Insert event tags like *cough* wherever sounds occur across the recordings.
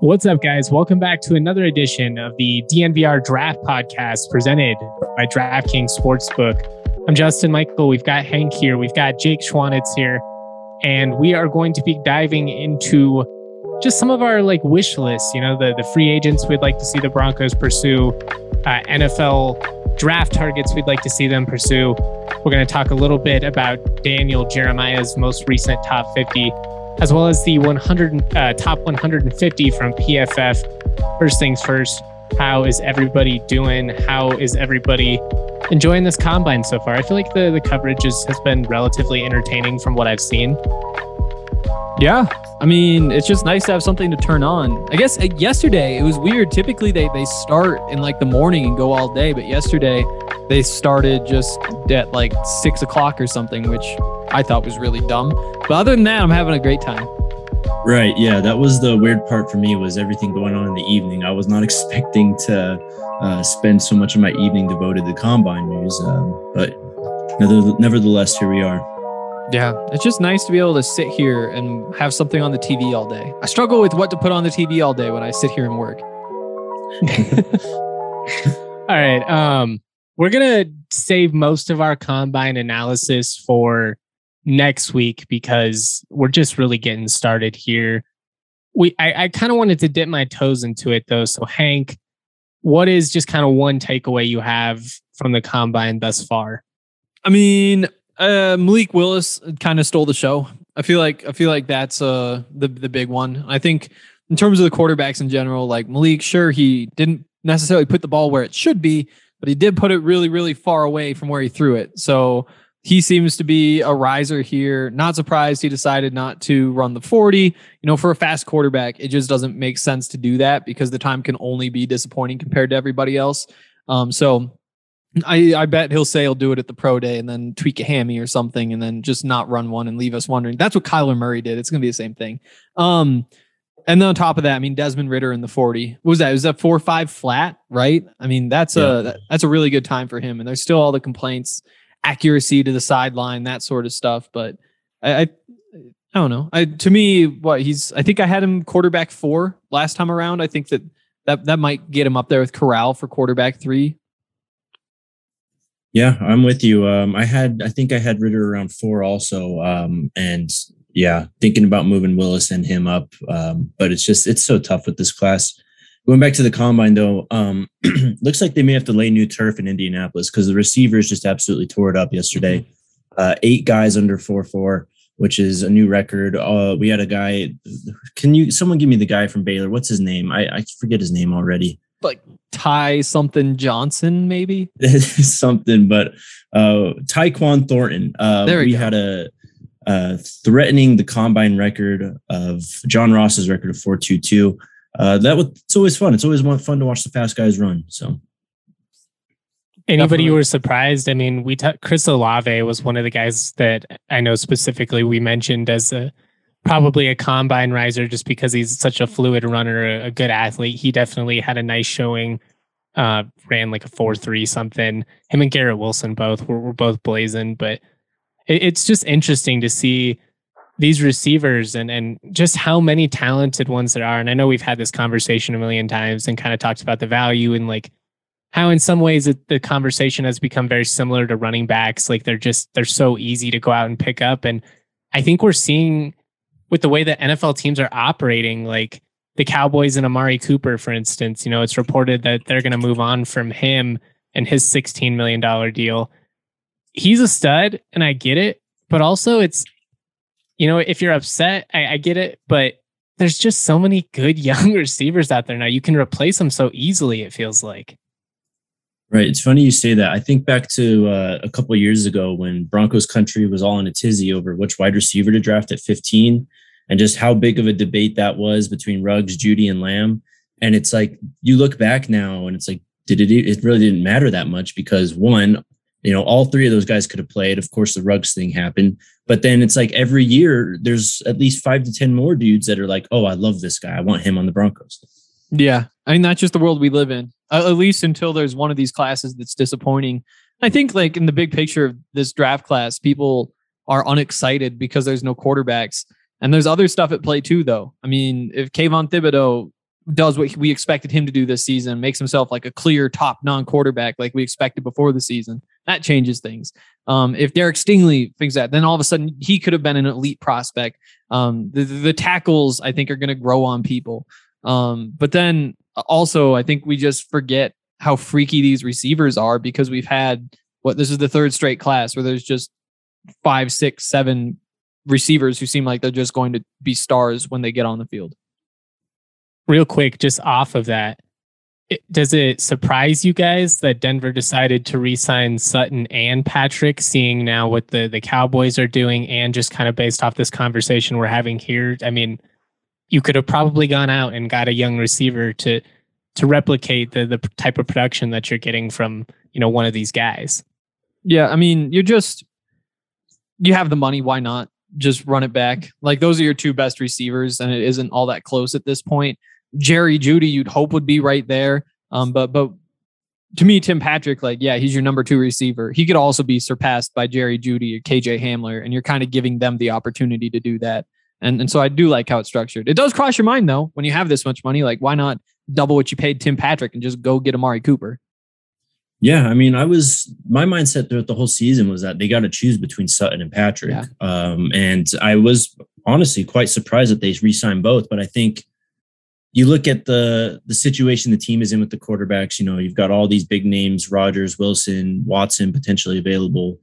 What's up, guys? Welcome back to another edition of the DNVR Draft Podcast presented by DraftKings Sportsbook. I'm Justin Michael. We've got Hank here. We've got Jake Schwanitz here. And we are going to be diving into just some of our like wish lists, you know, the, the free agents we'd like to see the Broncos pursue, uh, NFL draft targets we'd like to see them pursue. We're going to talk a little bit about Daniel Jeremiah's most recent top 50 as well as the 100 uh, top 150 from PFF. First things first, how is everybody doing? How is everybody enjoying this combine so far? I feel like the, the coverage is, has been relatively entertaining from what I've seen. Yeah. I mean, it's just nice to have something to turn on. I guess uh, yesterday it was weird. Typically they, they start in like the morning and go all day, but yesterday they started just at like six o'clock or something, which I thought was really dumb. But other than that, I'm having a great time. Right. Yeah. That was the weird part for me was everything going on in the evening. I was not *laughs* expecting to uh, spend so much of my evening devoted to combine news. Um, but nevertheless, here we are. Yeah, it's just nice to be able to sit here and have something on the TV all day. I struggle with what to put on the TV all day when I sit here and work. *laughs* all right. Um, we're gonna save most of our combine analysis for next week because we're just really getting started here. We I, I kind of wanted to dip my toes into it though. So Hank, what is just kind of one takeaway you have from the combine thus far? I mean, uh, Malik Willis kind of stole the show. I feel like I feel like that's uh the the big one. I think in terms of the quarterbacks in general, like Malik, sure he didn't necessarily put the ball where it should be, but he did put it really really far away from where he threw it. So he seems to be a riser here. Not surprised he decided not to run the 40. You know, for a fast quarterback, it just doesn't make sense to do that because the time can only be disappointing compared to everybody else. Um, so I, I bet he'll say he'll do it at the pro day and then tweak a hammy or something and then just not run one and leave us wondering. That's what Kyler Murray did. It's going to be the same thing. Um, and then on top of that, I mean, Desmond Ridder in the 40. What was that? Was that four or five flat, right? I mean, that's yeah. a that's a really good time for him. And there's still all the complaints accuracy to the sideline, that sort of stuff. But I, I, I don't know. I to me, what he's I think I had him quarterback four last time around. I think that that that might get him up there with Corral for quarterback three. Yeah, I'm with you. Um, I had I think I had Ridder around four also. Um, and yeah, thinking about moving Willis and him up. Um, but it's just it's so tough with this class. Going back to the combine though, um, *clears throat* looks like they may have to lay new turf in Indianapolis because the receivers just absolutely tore it up yesterday. Mm-hmm. Uh, eight guys under four four, which is a new record. Uh, we had a guy. Can you someone give me the guy from Baylor? What's his name? I, I forget his name already. Like Ty something Johnson, maybe *laughs* something. But uh, Tyquan Thornton. Uh, there we, we had a uh, threatening the combine record of John Ross's record of four two two uh, that was it's always fun. It's always fun to watch the fast guys run. So. Anybody who was surprised? I mean, we t- Chris Olave was one of the guys that I know specifically we mentioned as a probably a combine riser just because he's such a fluid runner, a, a good athlete. He definitely had a nice showing. Uh, ran like a four three something. Him and Garrett Wilson both were, were both blazing, but it, it's just interesting to see these receivers and and just how many talented ones there are. And I know we've had this conversation a million times and kind of talked about the value and like how in some ways it, the conversation has become very similar to running backs. Like they're just they're so easy to go out and pick up. And I think we're seeing with the way that NFL teams are operating, like the Cowboys and Amari Cooper, for instance, you know, it's reported that they're going to move on from him and his $16 million deal. He's a stud and I get it, but also it's, you know, if you're upset, I, I get it, but there's just so many good *laughs* young receivers out there now. You can replace them so easily, it feels like. Right. It's funny you say that. I think back to uh, a couple years ago when Broncos country was all in a tizzy over which wide receiver to draft at 15 and just how big of a debate that was between Ruggs, Jeudy, and Lamb. And it's like you look back now and it's like, did it it really didn't matter that much because one, you know, all three of those guys could have played. Of course, the Ruggs thing happened. But then it's like every year there's at least five to 10 more dudes that are like, oh, I love this guy. I want him on the Broncos. Yeah. I mean, that's just the world we live in at least until there's one of these classes that's disappointing. I think, like in the big picture of this draft class, people are unexcited because there's no quarterbacks. And there's other stuff at play too, though. I mean, if Kayvon Thibodeaux does what we expected him to do this season, makes himself like a clear top non quarterback like we expected before the season, that changes things. Um, if Derek Stingley thinks that, then all of a sudden he could have been an elite prospect. Um, the, the tackles, I think, are going to grow on people. Um, but then also, I think we just forget how freaky these receivers are because we've had what this is the third straight class where there's just five, six, seven receivers who seem like they're just going to be stars when they get on the field. Real quick, just off of that, it, does it surprise you guys that Denver decided to re-sign Sutton and Patrick, seeing now what the the Cowboys are doing, and just kind of based off this conversation we're having here? I mean, you could have probably gone out and got a young receiver to to replicate the the type of production that you're getting from you know one of these guys. Yeah, I mean, you're just you have the money. Why not just run it back? Like those are your two best receivers, and it isn't all that close at this point. Jerry Jeudy, you'd hope would be right there, um, but but to me, Tim Patrick, like yeah, he's your number two receiver. He could also be surpassed by Jerry Jeudy or KJ Hamler, and you're kind of giving them the opportunity to do that. And and so I do like how it's structured. It does cross your mind though when you have this much money. Like, why not double what you paid Tim Patrick and just go get Amari Cooper? Yeah, I mean, I was my mindset throughout the whole season was that they got to choose between Sutton and Patrick, yeah. um, and I was honestly quite surprised that they re-signed both. But I think you look at the the situation the team is in with the quarterbacks. You know, you've got all these big names: Rodgers, Wilson, Watson, potentially available.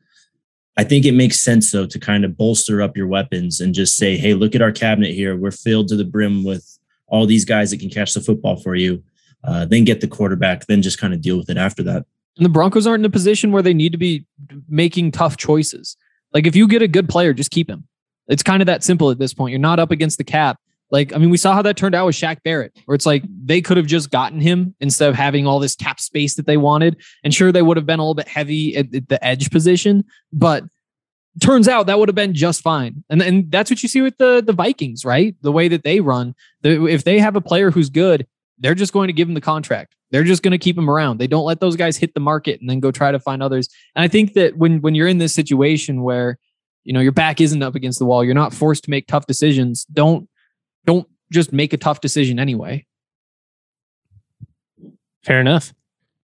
I think it makes sense though to kind of bolster up your weapons and just say, "Hey, look at our cabinet here. We're filled to the brim with all these guys that can catch the football for you." Uh, then get the quarterback. Then just kind of deal with it after that. And the Broncos aren't in a position where they need to be making tough choices. Like if you get a good player, just keep him. It's kind of that simple at this point. You're not up against the cap. Like, I mean, we saw how that turned out with Shaq Barrett, where it's like they could have just gotten him instead of having all this cap space that they wanted. And sure, they would have been a little bit heavy at, at the edge position, but turns out that would have been just fine. And and that's what you see with the the Vikings, right? The way that they run. The, if they have a player who's good, they're just going to give him the contract. They're just going to keep him around. They don't let those guys hit the market and then go try to find others. And I think that when when you're in this situation where you know your back isn't up against the wall, you're not forced to make tough decisions. Don't don't just make a tough decision anyway. Fair enough.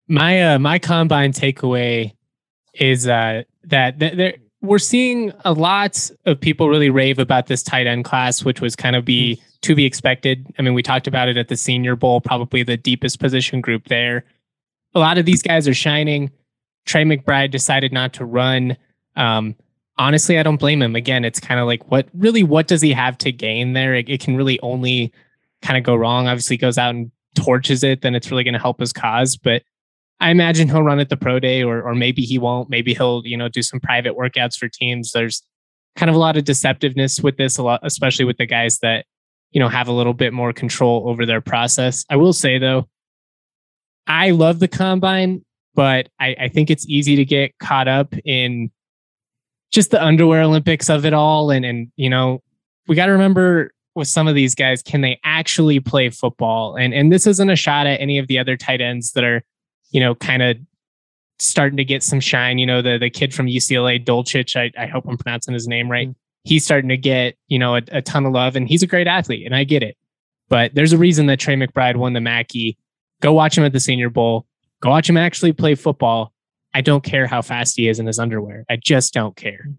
My uh, my combine takeaway is uh, that th- there we're seeing a lot of people really rave about this tight end class, which was kind of be to be expected. I mean, we talked about it at the Senior Bowl, probably the deepest position group there. A lot of these guys are shining. Trey McBride decided not to run. Um, honestly, I don't blame him. Again, it's kind of like what really what does he have to gain there? It, it can really only kind of go wrong. Obviously, goes out and torches it, then it's really going to help his cause. But I imagine he'll run at the pro day, or or maybe he won't. Maybe he'll you know do some private workouts for teams. There's kind of a lot of deceptiveness with this, a lot, especially with the guys that you know have a little bit more control over their process. I will say though, I love the combine, but I, I think it's easy to get caught up in just the underwear Olympics of it all. And, and, you know, we got to remember with some of these guys, can they actually play football? And, and this isn't a shot at any of the other tight ends that are, you know, kind of starting to get some shine. You know, the, the kid from UCLA, Dulcich, I, I hope I'm pronouncing his name right. Mm-hmm. He's starting to get, you know, a, a ton of love and he's a great athlete and I get it. But there's a reason that Trey McBride won the Mackey. Go watch him at the Senior Bowl. Go watch him actually play football I don't care how fast he is in his underwear. I just don't care.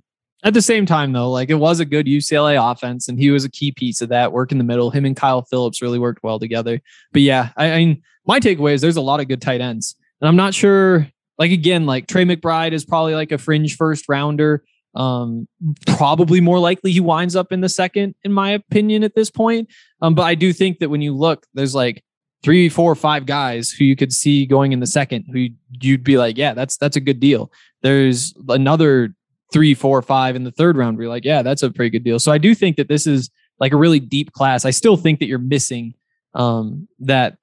At the same time, though, like it was a good UCLA offense, and he was a key piece of that. Work in the middle. Him and Kyle Philips really worked well together. But yeah, I, I mean, my takeaway is there's a lot of good tight ends, and I'm not sure. Like again, like Trey McBride is probably like a fringe first rounder. Um, probably more likely he winds up in the second, in my opinion, at this point. Um, but I do think that when you look, there's like three, four, five guys who you could see going in the second, who you'd be like, yeah, that's that's a good deal. There's another three, four, five in the third round you're like, yeah, that's a pretty good deal. So I do think that this is like a really deep class. I still think that you're missing um that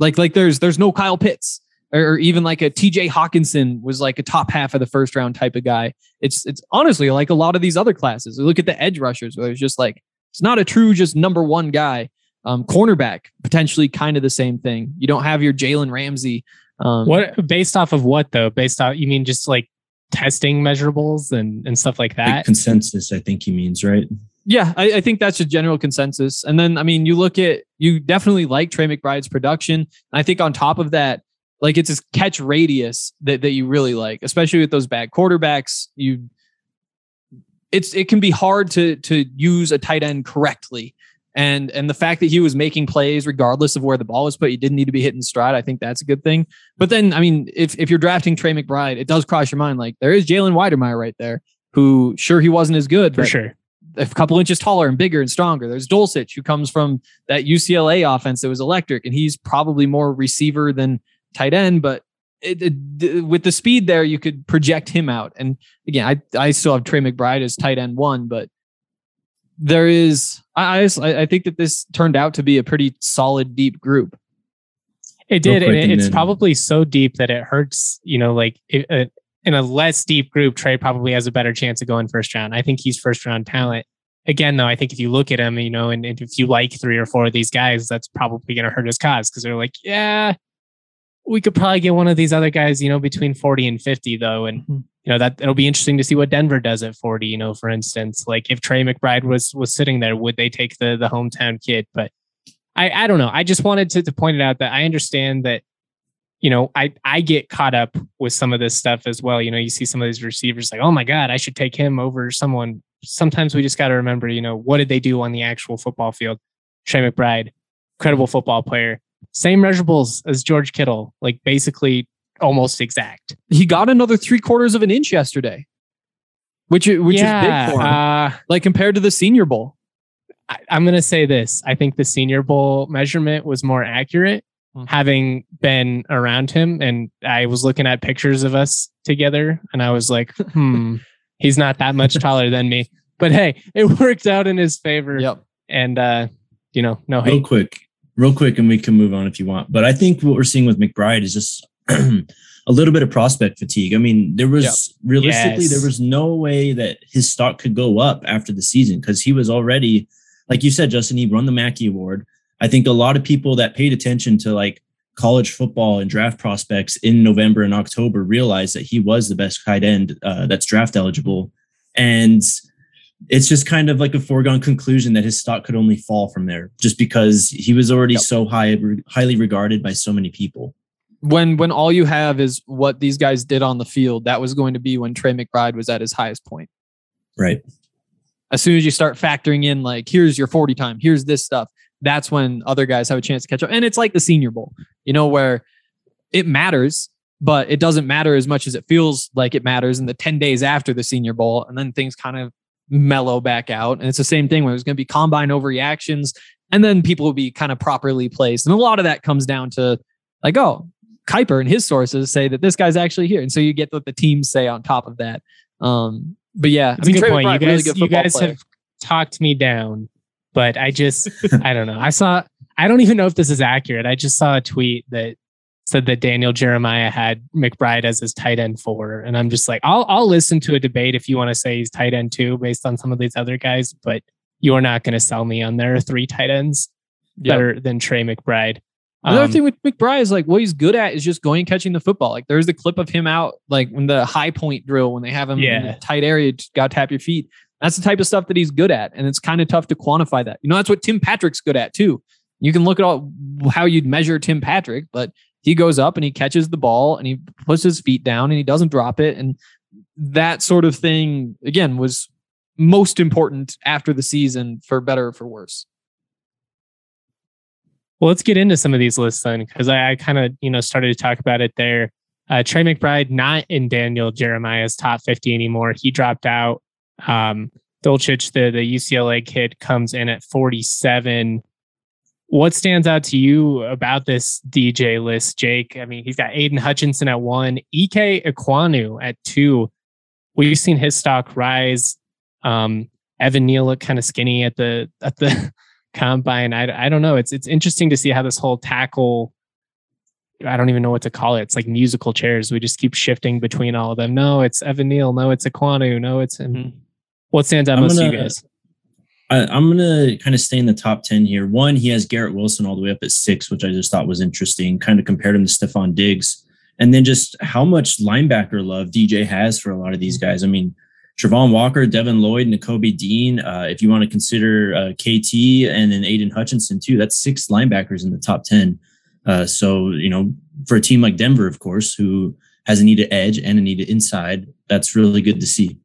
like like there's there's no Kyle Pitts or, even like a TJ Hockenson was like a top half of the first round type of guy. It's it's honestly like a lot of these other classes. Look at the edge rushers where it's just like it's not a true just number one guy. Um, cornerback potentially kind of the same thing. You don't have your Jalen Ramsey. Um, what based off of what though? Based off you mean just like testing measurables and and stuff like that? Like consensus, I think he means right. Yeah, I, I, think that's a general consensus. And then I mean, you look at you definitely like Trey McBride's production. And I think on top of that, like it's his catch radius that that you really like, especially with those bad quarterbacks. You it's it can be hard to to use a tight end correctly and and the fact that he was making plays regardless of where the ball was put, he didn't need to be hitting stride. I think that's a good thing. But then, I mean, if if you're drafting Trey McBride, it does cross your mind like there is Jalen Wydermyer right there, who sure he wasn't as good for sure. A couple inches taller and bigger and stronger. There's Dulcich, who comes from that UCLA offense that was electric, and he's probably more receiver than tight end. But it, it, with the speed there, you could project him out. And again, I I still have Trey McBride as tight end one, but there is I, I I think that this turned out to be a pretty solid deep group. It did, and it's then. probably so deep that it hurts. You know, like it, uh, in a less deep group, Trey probably has a better chance of going first round. I think he's first round talent. Again, though, I think if you look at him, you know, and, and if you like three or four of these guys, that's probably going to hurt his cause because they're like, yeah, we could probably get one of these other guys, you know, between 40 and 50 though. And, mm-hmm. Know, that it'll be interesting to see what Denver does at 40, you know, for instance, like if Trey McBride was, was sitting there, would they take the, the hometown kid? But I, I don't know. I just wanted to, to point it out that I understand that, you know, I, I get caught up with some of this stuff as well. You know, you see some of these receivers like, oh my God, I should take him over someone. Sometimes we just got to remember, you know, what did they do on the actual football field? Trey McBride, incredible football player same measurables as George Kittle, like basically almost exact. He got another three quarters of an inch yesterday, which which yeah, is big for him. Uh, like compared to the Senior Bowl. I, am going to say this: I think the Senior Bowl measurement was more accurate, mm-hmm. having been around him, and I was looking at pictures of us together, and I was like, *laughs* hmm, he's not that much taller than me. But hey, it *laughs* worked out in his favor. Yep. And uh, you know, no hate. Real quick, real quick, and we can move on if you want. But I think what we're seeing with McBride is just *clears throat* a little bit of prospect fatigue. I mean, there was yep. realistically yes. there was no way that his stock could go up after the season because he was already, like you said, Justin. He won the Mackey Award. I think a lot of people that paid attention to like college football and draft prospects in November and October realized that he was the best tight end uh, that's draft eligible, and it's just kind of like a foregone conclusion that his stock could only fall from there just because he was already yep. so high highly regarded by so many people when when all you have is what these guys did on the field that was going to be when Trey McBride was at his highest point right as soon as you start factoring in like here's your 40 time here's this stuff that's when other guys have a chance to catch up and it's like the senior bowl you know where it matters but it doesn't matter as much as it feels like it matters in the 10 days after the senior bowl and then things kind of mellow back out. And it's the same thing where there's going to be combine overreactions and then people will be kind of properly placed. And a lot of that comes down to like, oh, Kiper and his sources say that this guy's actually here. And so you get what the teams say on top of that. Um, but yeah, That's I mean, a good point. You guys, really you guys have talked me down, but I just, *laughs* I don't know. I saw, I don't even know if this is accurate. I just saw a tweet that said that Daniel Jeremiah had McBride as his tight end four. And I'm just like, I'll I'll listen to a debate if you want to say he's tight end two based on some of these other guys, but you're not going to sell me on there are three tight ends yep. better than Trey McBride. Another um, thing with McBride is like what he's good at is just going and catching the football. Like there's the clip of him out like when the high point drill when they have him yeah. in the tight area, just got to tap your feet. That's the type of stuff that he's good at, and it's kind of tough to quantify that. You know, that's what Tim Patrick's good at too. You can look at all how you'd measure Tim Patrick, but he goes up and he catches the ball and he puts his feet down and he doesn't drop it. And that sort of thing again was most important after the season for better or for worse. Well, let's get into some of these lists then, because I, I kind of you know started to talk about it there. Uh, Trey McBride not in Daniel Jeremiah's top 50 anymore. He dropped out. Um, Dulcich, the the UCLA kid, comes in at 47. What stands out to you about this DJ list, Jake? I mean, he's got Aidan Hutchinson at one, Ek Ekwonu at two. We've seen his stock rise. Um, Evan Neal looked kind of skinny at the at the *laughs* combine. I, I don't know. It's it's interesting to see how this whole tackle. I don't even know what to call it. It's like musical chairs. We just keep shifting between all of them. No, it's Evan Neal. No, it's Ekwonu. No, it's him. Mm-hmm. What stands out I'm most gonna, to you guys? I, am gonna kind of stay in the top ten here. One, he has Garrett Wilson all the way up at six, which I just thought was interesting. Kind of compared him to Stefon Diggs, and then just how much linebacker love DJ has for a lot of these guys. I mean, Travon Walker, Devin Lloyd, Nakobe Dean. Uh, if you want to consider uh, KT and then Aidan Hutchinson too, that's six linebackers in the top ten. Uh, so you know, for a team like Denver, of course, who has a needed edge and a needed inside, that's really good to see.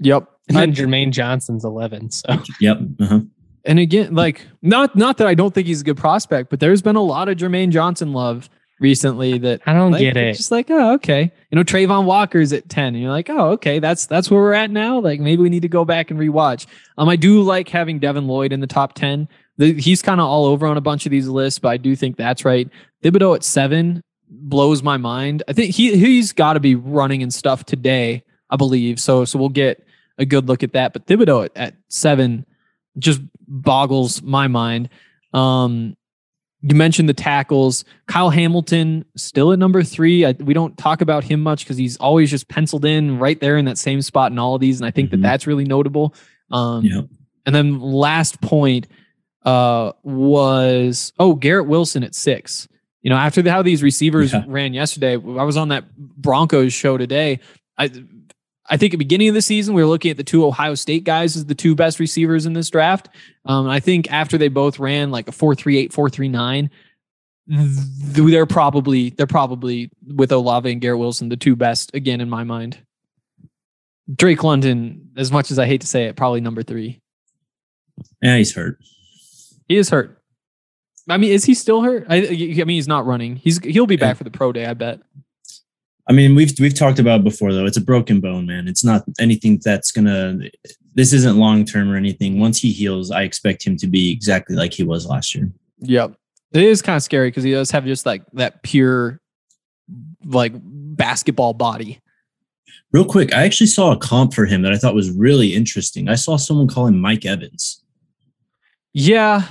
Yep, and then Jermaine Johnson's eleven. So yep. Uh-huh. And again, like not not that I don't think he's a good prospect, but there's been a lot of Jermaine Johnson love recently that I don't like, get it. Just like, oh, okay. You know, Travon Walker's at 10. And you're like, oh, okay, that's that's where we're at now. Like maybe we need to go back and rewatch. Um, I do like having Devin Lloyd in the top 10. The, he's kind of all over on a bunch of these lists, but I do think that's right. Thibodeaux at seven blows my mind. I think he he's got to be running and stuff today, I believe. So so we'll get a good look at that. But Thibodeaux at, at seven just boggles my mind. Um, you mentioned the tackles. Kyle Hamilton still at number three. I, we don't talk about him much because he's always just penciled in right there in that same spot in all of these, and I think mm-hmm. that that's really notable. Um, yep. And then last point uh, was oh Garrett Wilson at six. You know, after the, how these receivers yeah. ran yesterday, I was on that Broncos show today. I I think at the beginning of the season, we were looking at the two Ohio State guys as the two best receivers in this draft. Um, I think after they both ran like a 4.38, 4.39, they're probably they're probably with Olave and Garrett Wilson the two best again in my mind. Drake London, as much as I hate to say it, probably number three. Yeah, he's hurt. He is hurt. I mean, is he still hurt? I, I mean, he's not running. He's he'll be back for the pro day, I bet. I mean, we've we've talked about before though. It's a broken bone, man. It's not anything that's gonna. This isn't long term or anything. Once he heals, I expect him to be exactly like he was last year. Yep, it is kind of scary because he does have just like that pure, like basketball body. Real quick, I actually saw a comp for him that I thought was really interesting. I saw someone call him Mike Evans. Yeah,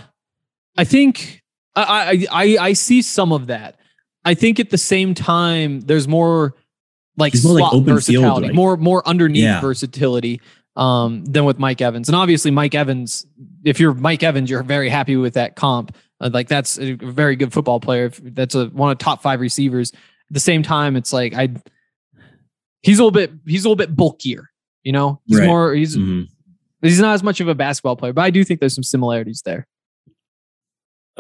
I think I I I, I see some of that. I think at the same time, there's more like He's more like open versatility, field, more more underneath yeah. versatility um, than with Mike Evans. And obviously, Mike Evans, if you're Mike Evans, you're very happy with that comp. Uh, like that's a very good football player. That's a one of top five receivers. At the same time, it's like I, he's a little bit he's a little bit bulkier. You know, he's right. more he's mm-hmm. he's not as much of a basketball player, but I do think there's some similarities there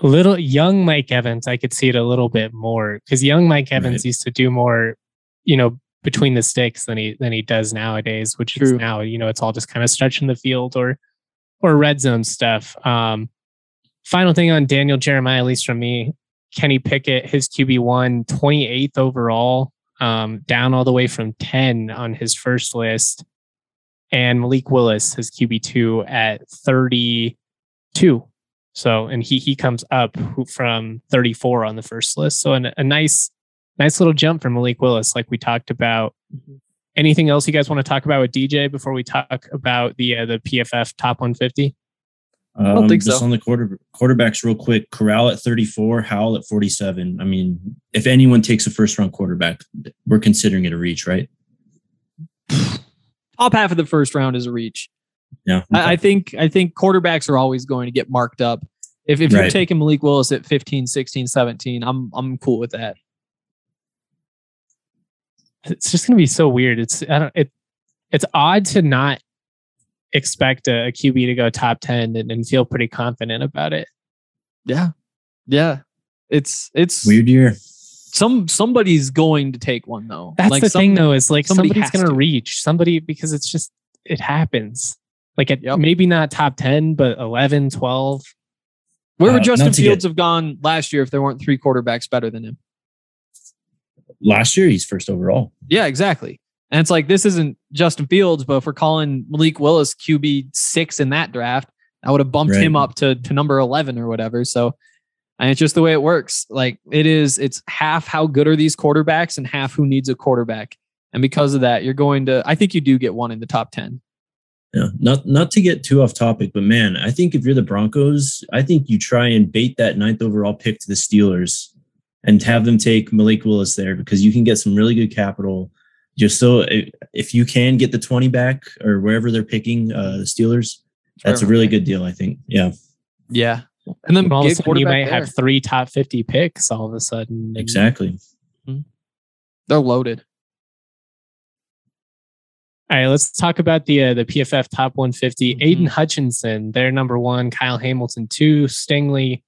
little young Mike Evans, I could see it a little bit more because young Mike Evans right. used to do more, you know, between the sticks than he than he does nowadays, which True. is now, you know, it's all just kind of stretching the field or or red zone stuff. Um, final thing on Daniel Jeremiah, at least from me, Kenny Pickett, his QB one, 28th overall, um, down all the way from 10 on his first list. And Malik Willis, his QB two at 32. So, and he he comes up from 34 on the first list. So, an, a nice nice little jump from Malik Willis, like we talked about. Mm-hmm. Anything else you guys want to talk about with DJ before we talk about the uh, the PFF top 150? Um, I don't think just so. on the quarter quarterbacks, real quick. Corral at 34, Howell at 47. I mean, if anyone takes a first round quarterback, we're considering it a reach, right? Top half of the first round is a reach. Yeah. Okay. I, I, think I think quarterbacks are always going to get marked up. If if right. you're taking Malik Willis at 15, 16, 17, I'm I'm cool with that. It's just gonna be so weird. It's I don't it it's odd to not expect a, a QB to go top 10 and, and feel pretty confident about it. Yeah. Yeah. It's it's weird year. some somebody's going to take one though. That's like the some- thing though, is like somebody somebody's gonna to. reach somebody because it's just it happens. Like at Yep. maybe not top 10, but 11, 12. Where would Uh, Justin Fields get- have gone last year if there weren't three quarterbacks better than him? Last year, he's first overall. Yeah, exactly. And it's like this isn't Justin Fields, but if we're calling Malik Willis QB six in that draft, I would have bumped Right. him up to to number eleven or whatever. So, and it's just the way it works. Like it is, it's half how good are these quarterbacks and half who needs a quarterback. And because of that, you're going to. I think you do get one in the top ten. Yeah, not not to get too off topic, but man, I think if you're the Broncos, I think you try and bait that ninth overall pick to the Steelers and have them take Malik Willis there because you can get some really good capital. You're still if you can get the 20 back or wherever they're picking uh the Steelers, that's a really good deal, I think. Yeah, Yeah, and then all of a sudden you might there. have three top 50 picks all of a sudden. and- exactly. They're loaded. All right, let's talk about the uh, the PFF top 150. Mhm. Aidan Hutchinson, they're number one. Kyle Hamilton two. Stingley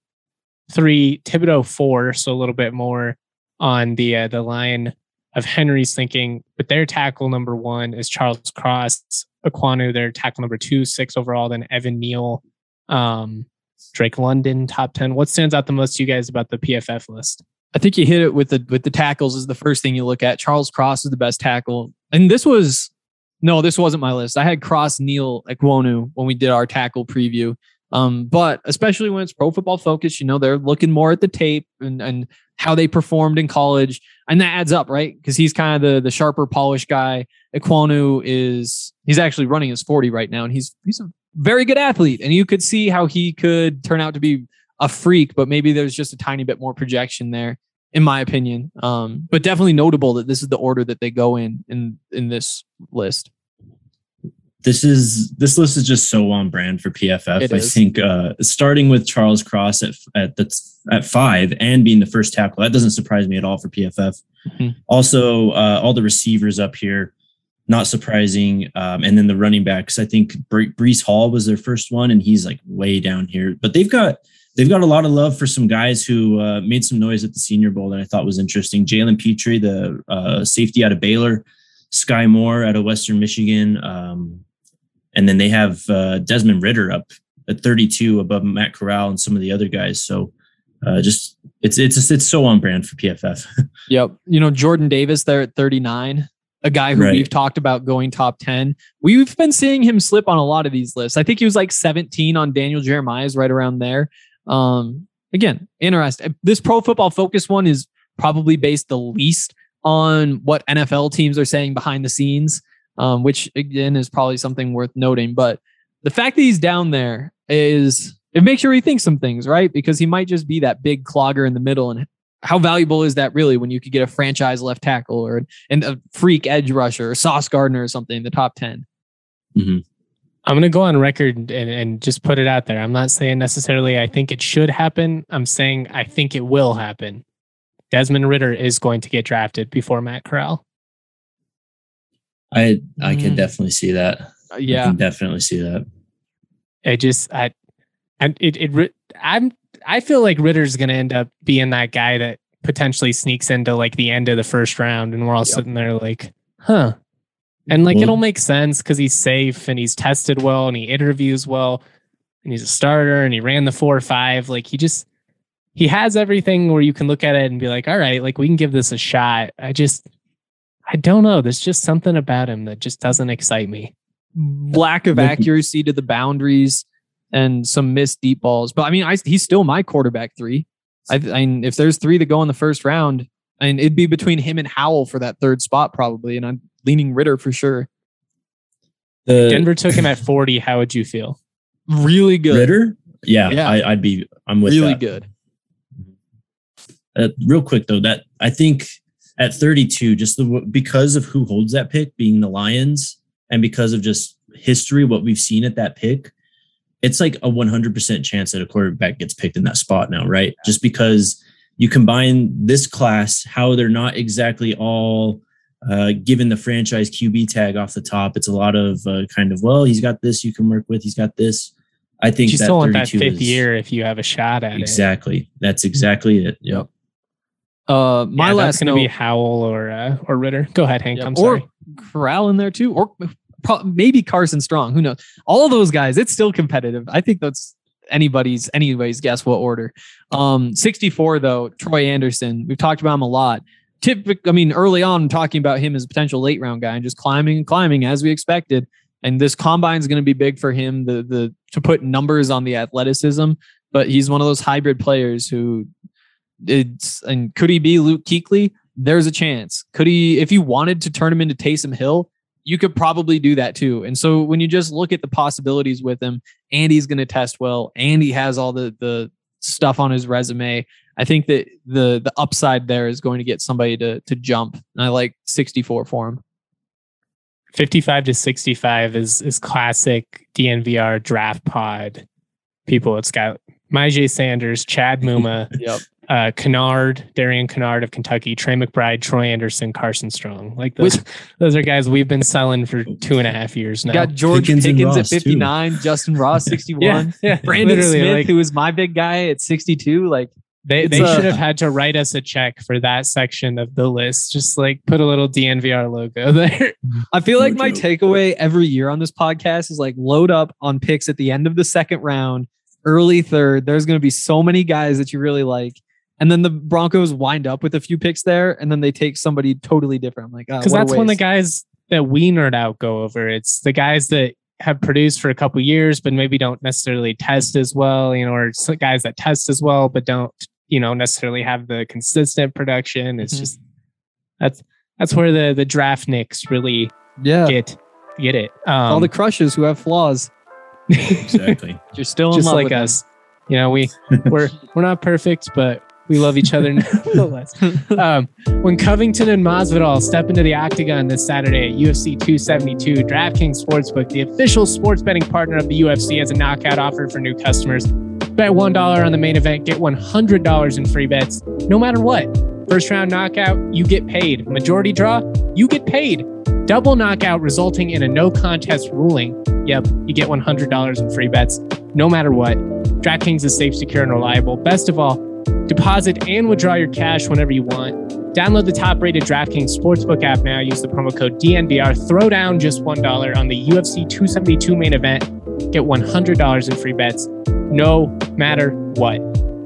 three. Thibodeaux four. So a little bit more on the uh, the line of Henry's thinking. But their tackle number one is Charles Cross. Ekwonu, their tackle number two, six overall. Then Evan Neal, um, Drake London, top ten. What stands out the most to you guys about the PFF list? I think you hit it with the with the tackles is the first thing you look at. Charles Cross is the best tackle, and this was no, this wasn't my list. I had Cross, Neal, Ekwonu when we did our tackle preview. Um, but especially when it's pro football focus, you know they're looking more at the tape and and how they performed in college, and that adds up, right? Because he's kind of the the sharper, polished guy. Ekwonu is he's actually running his forty right now, and he's he's a very good athlete, and you could see how he could turn out to be a freak, but maybe there's just a tiny bit more projection there, in my opinion. Um, but definitely notable that this is the order that they go in in in this list. this is this list is just so on brand for PFF. It I is. think uh, starting with Charles Cross at at the at five and being the first tackle that doesn't surprise me at all for PFF. Mhm. Also, uh, all the receivers up here, not surprising, um, and then the running backs. I think Bre- Breece Hall was their first one, and he's like way down here. But they've got they've got a lot of love for some guys who uh, made some noise at the Senior Bowl that I thought was interesting. Jalen Pitre, the uh, safety out of Baylor. Skyy Moore out of Western Michigan. Um, and then they have uh, Desmond Ridder up at 32 above Matt Corral and some of the other guys. So uh, just it's it's it's so on brand for PFF. *laughs* Yep. You know, Jordan Davis there at 39, a guy who Right. we've talked about going top 10. We've been seeing him slip on a lot of these lists. I think he was like 17 on Daniel Jeremiah's right around there. Um, again, interesting. This pro football focus one is probably based the least on what NFL teams are saying behind the scenes, um, which again is probably something worth noting. But the fact that he's down there is it makes you rethink some things, right? Because he might just be that big clogger in the middle. And how valuable is that really when you could get a franchise left tackle or an, a freak edge rusher or Sauce Gardner or something in the top 10? I'm going to go on record and, and just put it out there. I'm not saying necessarily I think it should happen. I'm saying I think it will happen. Desmond Ridder is going to get drafted before Matt Corral. I I can Mm. definitely see that. Uh, I yeah. can definitely see that. I just I and it it I'm I feel like Ridder's going to end up being that guy that potentially sneaks into like the end of the first round and we're all Yep. sitting there like, "Huh." And like Well- it'll mm-hmm. make sense cuz he's safe and he's tested well and he interviews well and he's a starter and he ran the four or five. like he just he has everything where you can look at it and be like, "All right, like we can give this a shot." I just I don't know. There's just something about him that just doesn't excite me. Lack of accuracy to the boundaries and some missed deep balls. But I mean, I, he's still my quarterback three. I, I mean, if there's three that go in the first round, I mean, it'd be between him and Howell for that third spot probably. And I'm leaning Ridder for sure. The Denver took him at *laughs* 40. How would you feel? Really good. Ridder, yeah, Yeah. I, I'd be. I'm with you. really that. good. Uh, real quick though, that I think at 32, just the because of who holds that pick, being the Lions, and because of just history, what we've seen at that pick, it's like a 100% chance that a quarterback gets picked in that spot now, right? Just because you combine this class, how they're not exactly all uh, given the franchise QB tag off the top. It's a lot of uh, kind of, well, he's got this you can work with, he's got this. I think you that still want that 32 fifth is- year if you have a shot at it. Exactly. That's exactly it. Yep. Uh, my Yeah, last that's going to note, be Howell or uh, or Ridder. Go ahead, Hank. Yeah, I'm sorry. or sorry. Corral in there too, or pro- maybe Carson Strong. Who knows? All of those guys, it's still competitive. I think that's anybody's, anyways. Guess what order? Um, 64 though. Troy Anderson. We've talked about him a lot. Typic. I mean, early on, talking about him as a potential late round guy and just climbing and climbing as we expected. And this combine is going to be big for him. The the to put numbers on the athleticism, but he's one of those hybrid players who it's and could he be Luke Kuechly? There's a chance. Could he, if you wanted to turn him into Taysom Hill, you could probably do that too. And so when you just look at the possibilities with him, and he's going to test well, and he has all the the stuff on his resume, I think that the the upside there is going to get somebody to to jump. And I like 64 for him. 55 to 65 is is classic DNVR draft pod people. It's got Myjai Sanders, Chad Muma, *laughs* Yep. uh, Kinnard, Darian Kinnard of Kentucky, Trey McBride, Troy Anderson, Carson Strong. Like those, *laughs* those are guys we've been selling for two and a half years now. Got George Pickens Pickens, at Ross, too. 59, Justyn Ross *laughs* 61, yeah, yeah, Brandon literally, Smith, like, who was my big guy at 62. Like they it's they a- should have had to write us a check for that section of the list. Just like put a little DNVR logo *laughs* there. I feel like No my joke. takeaway every year on this podcast is like load up on picks at the end of the second round, early third. There's going to be so many guys that you really like. And then the Broncos wind up with a few picks there, and then they take somebody totally different. I'm like, oh, because what a that's when the guys that we nerd out go over. It's the guys that have produced for a couple years, but maybe don't necessarily test as well, you know, or guys that test as well, but don't, you know, necessarily have the consistent production. It's Mhm. just that's that's where the the draft nicks really yeah, get get it. Um, all the crushes who have flaws. Exactly. *laughs* You're still in just love like with them. us. You know, we we're we're not perfect, but we love each other *laughs* *laughs* nonetheless. um, when Covington and Masvidal step into the octagon this Saturday at UFC 272, DraftKings Sportsbook, the official sports betting partner of the UFC, has a knockout offer for new customers. Bet one dollar on the main event, get one hundred dollars in free bets, no matter what. First round knockout, you get paid. Majority draw, you get paid. Double knockout resulting in a no contest ruling. Yep, you get $100 in free bets, no matter what. DraftKings is safe, secure, and reliable. Best of all, deposit and withdraw your cash whenever you want. Download the top rated DraftKings Sportsbook app now. Use the promo code DNVR. Throw down just $1 on the UFC 272 main event. Get $100 in free bets, no matter what.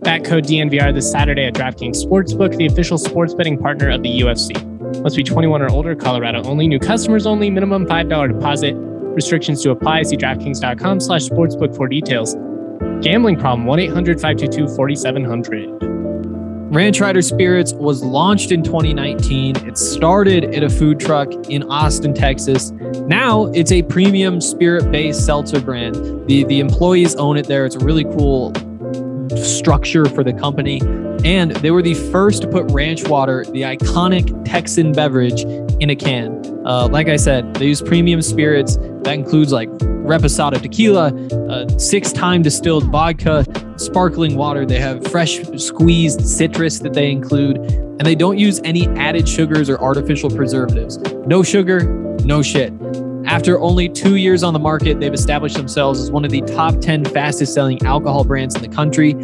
That code DNVR this Saturday at DraftKings Sportsbook, the official sports betting partner of the UFC. Must be 21 or older, Colorado only, new customers only, minimum $5 deposit. Restrictions to apply. See DraftKings.com slash sportsbook for details. Gambling problem, 1 800 522 4700. Ranch Rider Spirits was launched in 2019. It started at a food truck in Austin, Texas. Now it's a premium spirit-based seltzer brand. The the employees own it there. It's a really cool structure for the company. And they were the first to put ranch water, the iconic Texan beverage, in a can. Uh, like I said, they use premium spirits. That includes like Reposado tequila, uh, six time distilled vodka, sparkling water. They have fresh squeezed citrus that they include, and they don't use any added sugars or artificial preservatives. No sugar, no shit. After only two years on the market, they've established themselves as one of the top 10 fastest selling alcohol brands in the country.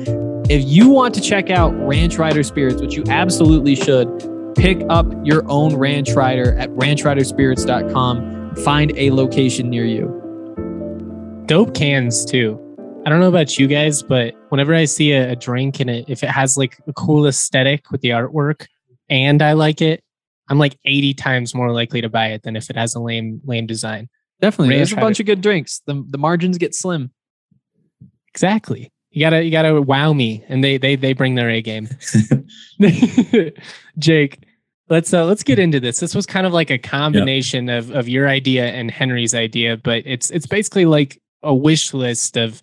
If you want to check out Ranch Rider Spirits, which you absolutely should, pick up your own Ranch Rider at ranchriderspirits.com. Find a location near you. Dope cans, too. I don't know about you guys, but whenever I see a, a drink and it, if it has like a cool aesthetic with the artwork and I like it, I'm like 80 times more likely to buy it than if it has a lame, lame design. Definitely. There's a bunch of good drinks. The, the margins get slim. Exactly. You gotta, you gotta wow me, and they, they, they bring their A game. *laughs* Jake, let's uh, let's get into this. This was kind of like a combination of of your idea and Henry's idea, but it's it's basically like a wish list of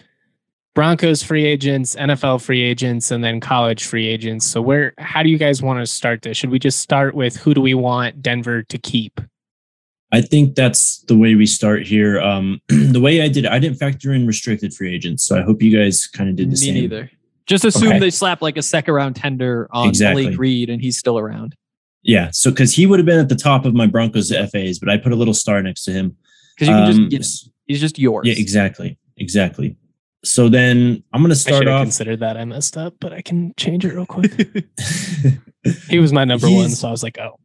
Broncos free agents, NFL free agents, and then college free agents. So where how do you guys want to start this? Should we just start with who do we want Denver to keep? I think that's the way we start here. Um, *clears throat* the way I did, I didn't factor in restricted free agents, so I hope you guys kind of did the Me same. Me neither. Just assume Okay. they slap like a second round tender on Exactly. Malik Reed and he's still around. Yeah, so because he would have been at the top of my Broncos FAs, but I put a little star next to him. Because you can Um, just get him. He's just yours. Yeah, exactly, exactly. So then I'm going to start have off. considered that. I messed up, but I can change it real quick. *laughs* he was my number one, so I was like, oh,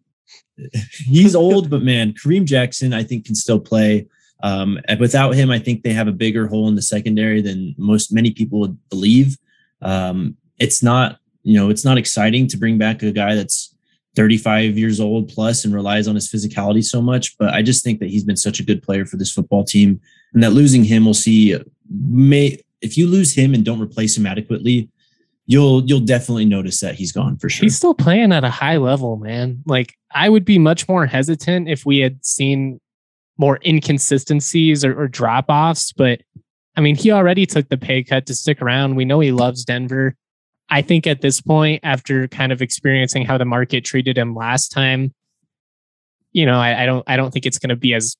*laughs* he's old, but man, Kareem Jackson, I think, can still play. Um, and without him, I think they have a bigger hole in the secondary than most many people would believe. Um, it's not, you know, it's not exciting to bring back a guy that's 35 years old plus and relies on his physicality so much. But I just think that he's been such a good player for this football team, and that losing him, we'll see. May if you lose him and don't replace him adequately, you'll you'll definitely notice that he's gone for sure. he's still playing at a high level, man. Like I would be much more hesitant if we had seen more inconsistencies or, or drop offs. But I mean, he already took the pay cut to stick around. We know he loves Denver. I think at this point, after kind of experiencing how the market treated him last time, you know, I, I don't I don't think it's going to be as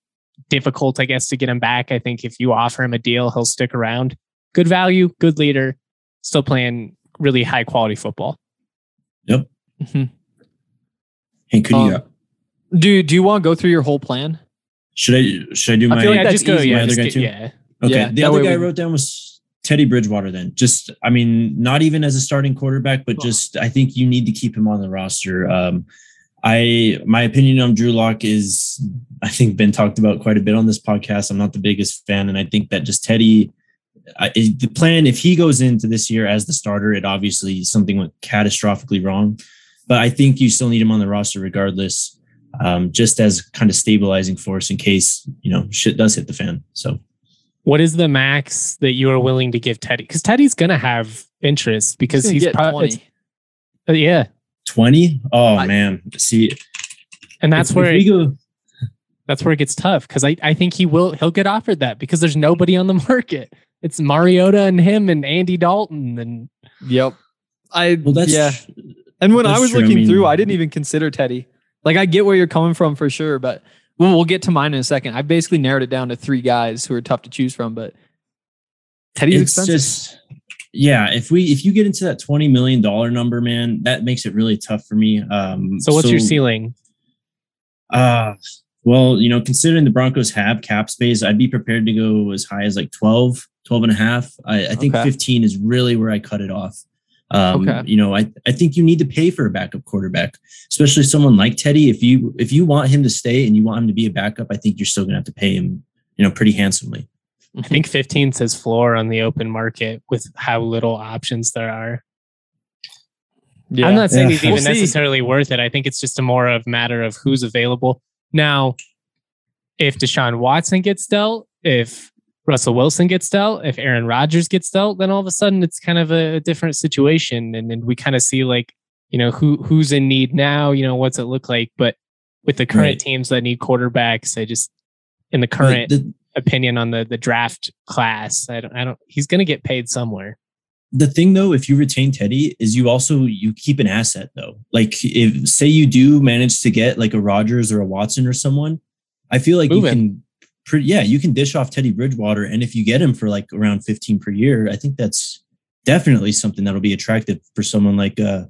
difficult, I guess, to get him back. I think if you offer him a deal, he'll stick around. Good value, good leader, still playing really high quality football. Mhm. Hey, could you? Um, Do Do you want to go through your whole plan? Should I should I do my? I feel like that's just go. Yeah, My other just guy get- too? yeah. Okay. Yeah, the other way guy I wrote down was Teddy Bridgewater. Then just I mean, not even as a starting quarterback, but Cool. just I think you need to keep him on the roster. Um, I my opinion on Drew Lock is I think been talked about quite a bit on this podcast. I'm not the biggest fan, and I think that just Teddy. I, the plan, if he goes into this year as the starter, it obviously something went catastrophically wrong. But I think you still need him on the roster regardless, um, just as kind of stabilizing force in case you know shit does hit the fan. So What is the max that you are willing to give Teddy? Because Teddy's gonna have interest because gonna he's probably 20. yeah, 20 oh I- man see and that's if- where if we go that's where it gets tough. Because I I think he will he'll get offered that because there's nobody on the *laughs* market. It's Mariota and him and Andy Dalton and Yep. I well that's yeah. And when I was true. I looking mean- through, I didn't even consider Teddy. Like I get where you're coming from for sure, but we'll, we'll get to mine in a second. I basically narrowed it down to three guys who are tough to choose from, but Teddy's it's expensive. just yeah if we if you get into that 20 million dollar number man that makes it really tough for me um so what's your ceiling? uh well you know considering the broncos have cap space i'd be prepared to go as high as like 12 12 and a half i, I think Okay. 15 is really where i cut it off um Okay. you know I, I think you need to pay for a backup quarterback especially someone like teddy if you if you want him to stay and you want him to be a backup i think you're still gonna have to pay him you know pretty handsomely I think 15 says floor on the open market with how little options there are. yeah. I'm not saying Yeah. he's even We'll see. necessarily worth it. I think it's just a more of matter of who's available. Now, if Deshaun Watson gets dealt, if Russell Wilson gets dealt, if Aaron Rodgers gets dealt, then all of a sudden it's kind of a, different situation. And then we kind of see like, you know, who who's in need now, you know, what's it look like? But with the current Right. teams that need quarterbacks, I just in the current the, opinion on the the draft class, I don't I don't he's gonna get paid somewhere. the thing though if you retain teddy is you also you keep an asset though like if say you do manage to get like a rogers or a watson or someone i feel like Move you him. can pretty yeah you can dish off teddy bridgewater and if you get him for like around 15 per year i think that's definitely something that'll be attractive for someone like uh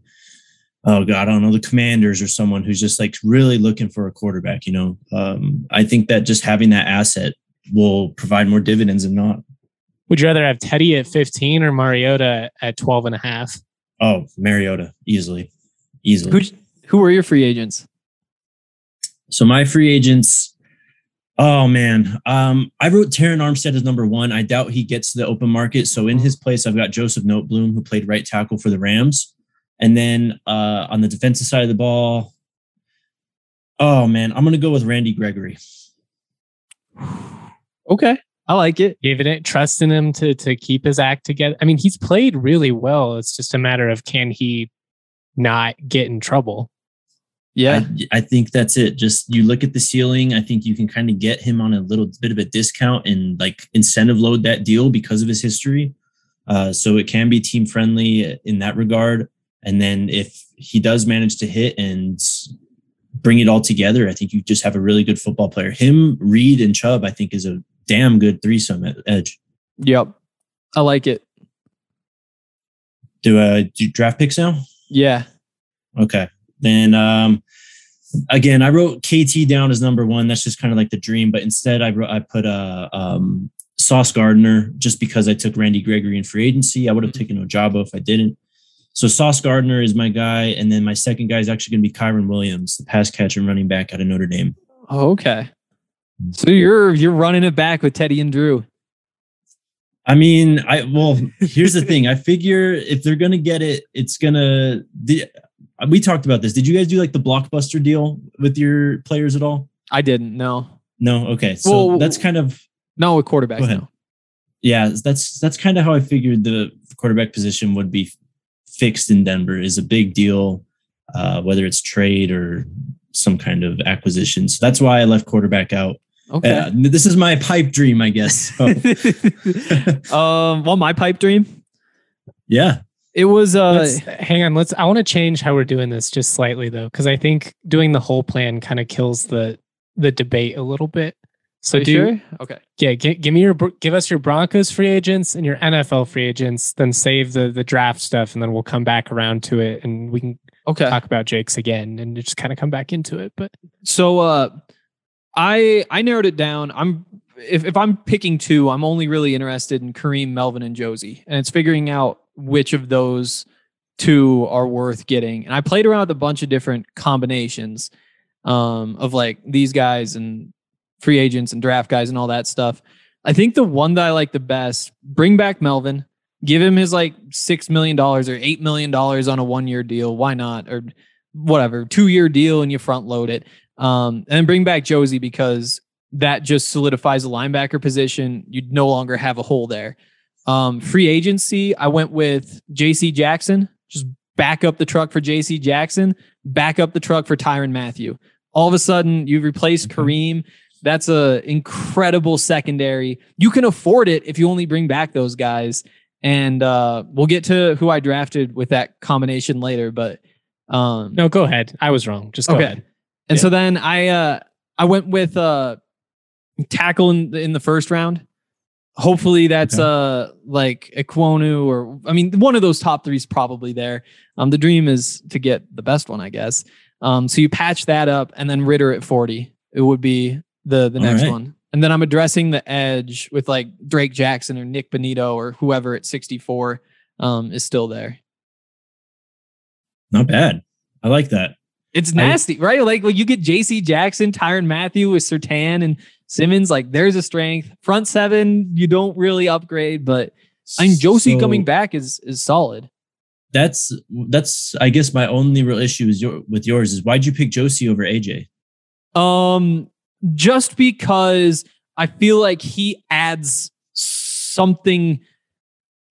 oh god i don't know the commanders or someone who's just like really looking for a quarterback you know um i think that just having that asset will provide more dividends than not Would you rather have Teddy at 15 or Mariota at 12 and a half? oh mariota easily easily who who were your free agents? So my free agents, oh man, um, I wrote Terron Armstead as number one. I doubt he gets to the open market. So in his place, I've got Joseph Noteboom, who played right tackle for the Rams, and then uh, on the defensive side of the ball, oh man, I'm gonna go with Randy Gregory. *sighs* *sighs* Okay. I like it. Giving it, trusting him to to keep his act together. I mean, he's played really well. It's just a matter of can he not get in trouble. Yeah. I, I think that's it. Just you look at the ceiling. I think you can kind of get him on a little bit of a discount and like incentive load that deal because of his history. Uh, so it can be team friendly in that regard. And then if he does manage to hit and bring it all together, I think you just have a really good football player. Him, Reed, and Chubb, I think is a damn good threesome at edge. Yep. I like it. Do uh do draft picks now? Yeah. Okay. Then um again, I wrote KT down as number one. That's just kind of like the dream, but instead I wrote I put uh um Sauce Gardner, just because I took Randy Gregory in free agency. I would have taken Ojabo if I didn't. So Sauce Gardner is my guy, and then my second guy is actually going to be Kyren Williams, the pass catcher and running back out of Notre Dame. Oh, okay. So you're you're running it back with Teddy and Drew. I mean, I well, here's the *laughs* thing. I figure if they're gonna get it, it's gonna. The, we talked about this. Did you guys do like the blockbuster deal with your players at all? I didn't. No. No. Okay. So well, that's kind of no with quarterbacks. No. Yeah, that's that's kind of how I figured the quarterback position would be fixed in Denver. Is a big deal, uh, whether it's trade or some kind of acquisition. So that's why I left quarterback out. Okay. Uh, this is my pipe dream, I guess. So. *laughs* *laughs* um, well, my pipe dream. Yeah. It was uh let's, hang on, let's I want to change how we're doing this just slightly though cuz I think doing the whole plan kind of kills the the debate a little bit. So do sure? okay. Yeah, g- give me your give us your Broncos free agents and your NFL free agents, then save the the draft stuff and then we'll come back around to it and we can okay talk about Jake's again and just kind of come back into it. But so uh I I narrowed it down. I'm if, if I'm picking two, I'm only really interested in Kareem, Melvin, and Josey, And it's figuring out which of those two are worth getting. And I played around with a bunch of different combinations um, of like these guys and free agents and draft guys and all that stuff. I think the one that I like the best, bring back Melvin, give him his like six million dollars or eight million dollars on a one year deal. Why not? Or whatever, two year deal and you front load it. Um, and bring back Josey because that just solidifies the linebacker position. You'd no longer have a hole there. Um, free agency, I went with JC Jackson. Just back up the truck for JC Jackson, back up the truck for Tyrann Mathieu. All of a sudden, you've replaced Kareem. That's a incredible secondary. You can afford it if you only bring back those guys. And uh, we'll get to who I drafted with that combination later. But um, no, go ahead. I was wrong. Just go okay. ahead. And yeah. so then I uh I went with uh tackle in the, in the first round. Hopefully that's okay. uh like Ekwonu or I mean one of those top three is probably there. Um the dream is to get the best one, I guess. Um so you patch that up and then Ridder at 40. It would be the the next right. one. And then I'm addressing the edge with like Drake Jackson or Nik Bonitto or whoever at 64 um is still there. Not bad. I like that. It's nasty, I, right? Like, like you get J.C. Jackson, Tyrann Mathieu with Surtain and Simmons. Like, there's a strength. Front seven, you don't really upgrade, but I mean, Josey so, coming back is is solid. That's that's I guess my only real issue is your with yours is why'd you pick Josey over AJ? Um, just because I feel like he adds something.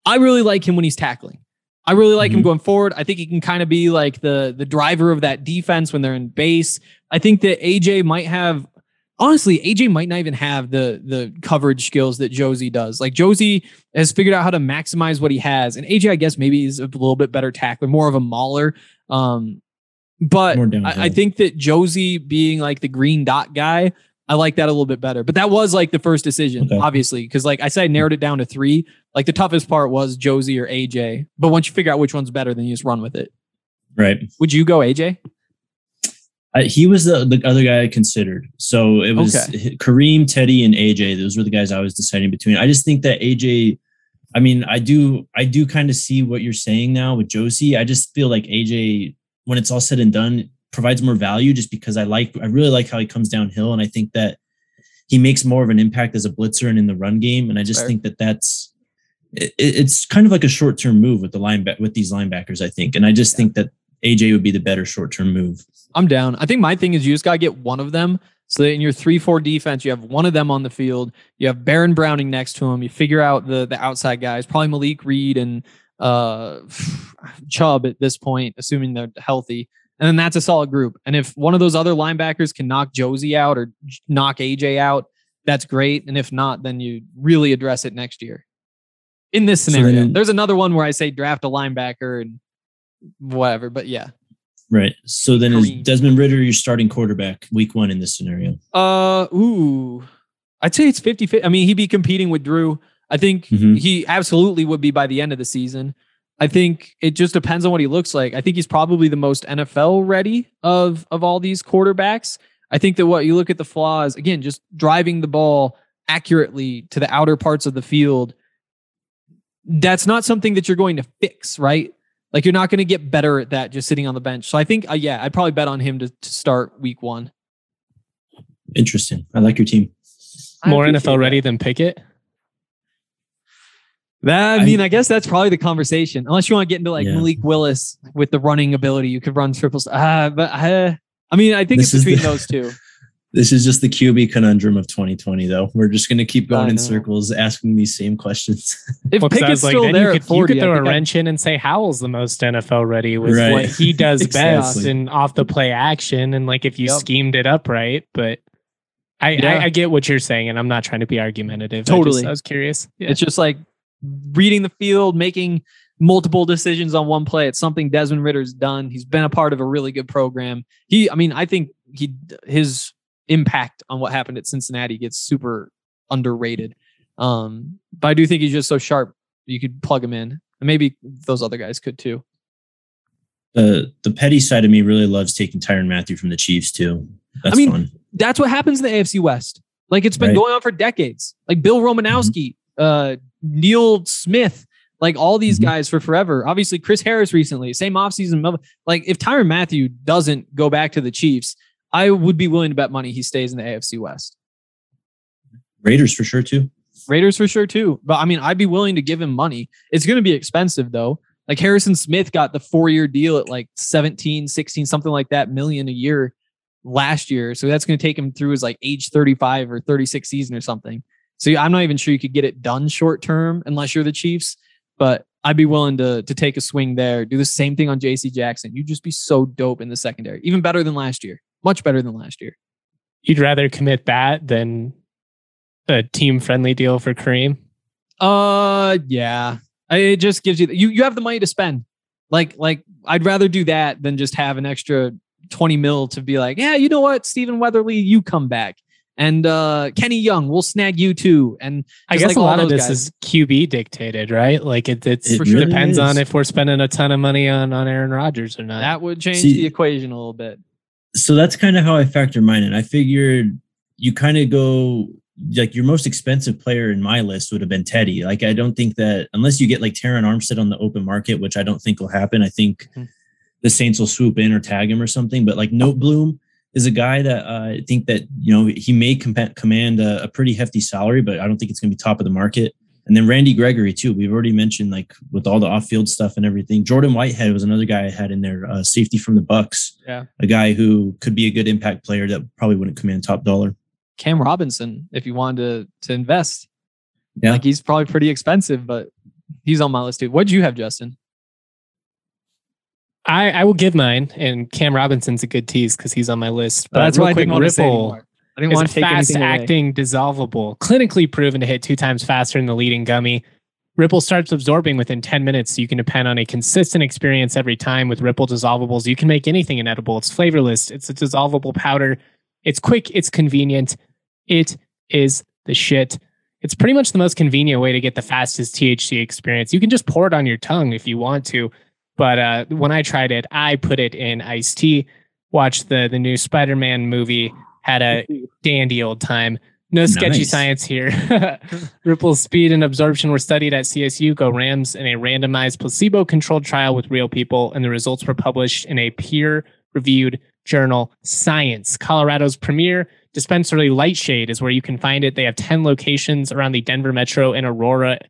I really like him when he's tackling. I really like mm-hmm. him going forward. I think he can kind of be like the the driver of that defense when they're in base. I think that AJ might have honestly, AJ might not even have the the coverage skills that Josey does. Like Josey has figured out how to maximize what he has, and AJ, I guess, maybe is a little bit better tackler, more of a mauler. Um, but I, I, think that Josey being like the green dot guy I like that a little bit better. But that was like the first decision, okay. obviously, because like I said, I narrowed it down to three. Like the toughest part was Josey or AJ. But once you figure out which one's better, then you just run with it. Right. Would you go AJ? he was the, the other guy I considered. So it was okay. Kareem, Teddy, and AJ. Those were the guys I was deciding between. I just think that AJ. I mean, I do, I do kind of see what you're saying now with Josey. I just feel like AJ, when it's all said and done, provides more value just because I like I really like how he comes downhill and I think that he makes more of an impact as a blitzer and in the run game and I just Fair. think that that's it, it's kind of like a short term move with the line with these linebackers I think and I just yeah. think that AJ would be the better short term move. I'm down. I think my thing is you just got to get one of them so that in your 3-4 defense you have one of them on the field. You have Baron Browning next to him. You figure out the the outside guys, probably Malik Reed and uh *sighs* Chubb at this point assuming they're healthy and then that's a solid group. And if one of those other linebackers can knock Josey out or knock AJ out, that's great. And if not, then you really address it next year. In this scenario, so then, there's another one where I say draft a linebacker and whatever, but yeah. Right. So then is Desmond Ridder your starting quarterback week one in this scenario? Uh, ooh, I'd say it's 50 50. I mean, he'd be competing with Drew. I think mm-hmm. he absolutely would be by the end of the season. I think it just depends on what he looks like. I think he's probably the most NFL ready of of all these quarterbacks. I think that what you look at the flaws again, just driving the ball accurately to the outer parts of the field, that's not something that you're going to fix, right? Like you're not going to get better at that just sitting on the bench. So I think, uh, yeah, I'd probably bet on him to, to start week one. Interesting. I like your team. More NFL ready than Pickett. That I mean, I, I, guess that's probably the conversation. Unless you want to get into like yeah. Malik Willis with the running ability, you could run triples. Uh, but uh, I mean, I think this it's between the, those two. *laughs* This is just the QB conundrum of 2020, though. We're just going to keep going in circles, asking these same questions. *laughs* If well, Pickett's like, still there, you could, 40, you could throw a wrench I, in and say Howell's the most NFL ready with right. what he does *laughs* exactly. best and off the play action, and like if you yep. schemed it up right. But I, yeah. I, I, get what you're saying, and I'm not trying to be argumentative. Totally, I, just, I was curious. Yeah. It's just like reading the field, making multiple decisions on one play. It's something Desmond Ridder's done. He's been a part of a really good program. He, I mean, I think he his impact on what happened at Cincinnati gets super underrated. Um, but I do think he's just so sharp. You could plug him in, and maybe those other guys could too. The the petty side of me really loves taking Tyrann Mathieu from the Chiefs too. That's I mean, fun. That's what happens in the AFC West. Like it's been right. going on for decades. Like Bill Romanowski, mm-hmm. Uh, Neil Smith, like all these mm-hmm. guys for forever. Obviously, Chris Harris recently, same offseason. Like if Tyrann Mathieu doesn't go back to the Chiefs, I would be willing to bet money he stays in the AFC West. Raiders for sure too. Raiders for sure too. But I mean, I'd be willing to give him money. It's going to be expensive though. Like Harrison Smith got the four year deal at like 17, 16, something like that million a year last year. So that's going to take him through his like age 35 or 36 season or something. So I'm not even sure you could get it done short term unless you're the Chiefs, but I'd be willing to to take a swing there. Do the same thing on JC Jackson. You'd just be so dope in the secondary, even better than last year. Much better than last year. You'd rather commit that than a team friendly deal for Kareem? Uh yeah. It just gives you you you have the money to spend. Like like I'd rather do that than just have an extra 20 mil to be like, yeah, you know what, Stephen Weatherly, you come back and uh, Kenny Young, we'll snag you too. And I guess like a lot of this guys. is QB dictated, right? Like it, it's, it really depends is. on if we're spending a ton of money on on Aaron Rodgers or not. That would change See, the equation a little bit. So that's kind of how I factor mine in. I figured you kind of go like your most expensive player in my list would have been Teddy. Like I don't think that unless you get like Terron Armstead on the open market, which I don't think will happen. I think mm-hmm. the Saints will swoop in or tag him or something. But like Noteboom is a guy that uh, I think that you know he may comp- command a, a, pretty hefty salary, but I don't think it's going to be top of the market. And then Randy Gregory too. We've already mentioned like with all the off-field stuff and everything. Jordan Whitehead was another guy I had in there, uh, safety from the Bucks. Yeah, a guy who could be a good impact player that probably wouldn't command top dollar. Cam Robinson, if you wanted to to invest, yeah, like he's probably pretty expensive, but he's on my list too. What do you have, Justin? I, I will give mine, and Cam Robinson's a good tease because he's on my list. But uh, that's why I didn't Ripple I didn't want to take fast acting dissolvable, clinically proven to hit two times faster than the leading gummy. Ripple starts absorbing within 10 minutes, so you can depend on a consistent experience every time with Ripple dissolvables. You can make anything inedible. It's flavorless. It's a dissolvable powder. It's quick. It's convenient. It is the shit. It's pretty much the most convenient way to get the fastest THC experience. You can just pour it on your tongue if you want to. But uh, when I tried it, I put it in iced tea. Watched the the new Spider Man movie. Had a *laughs* dandy old time. No sketchy nice. science here. *laughs* Ripple speed and absorption were studied at CSU Go Rams in a randomized placebo controlled trial with real people, and the results were published in a peer reviewed journal Science. Colorado's premier dispensary Lightshade is where you can find it. They have 10 locations around the Denver metro and Aurora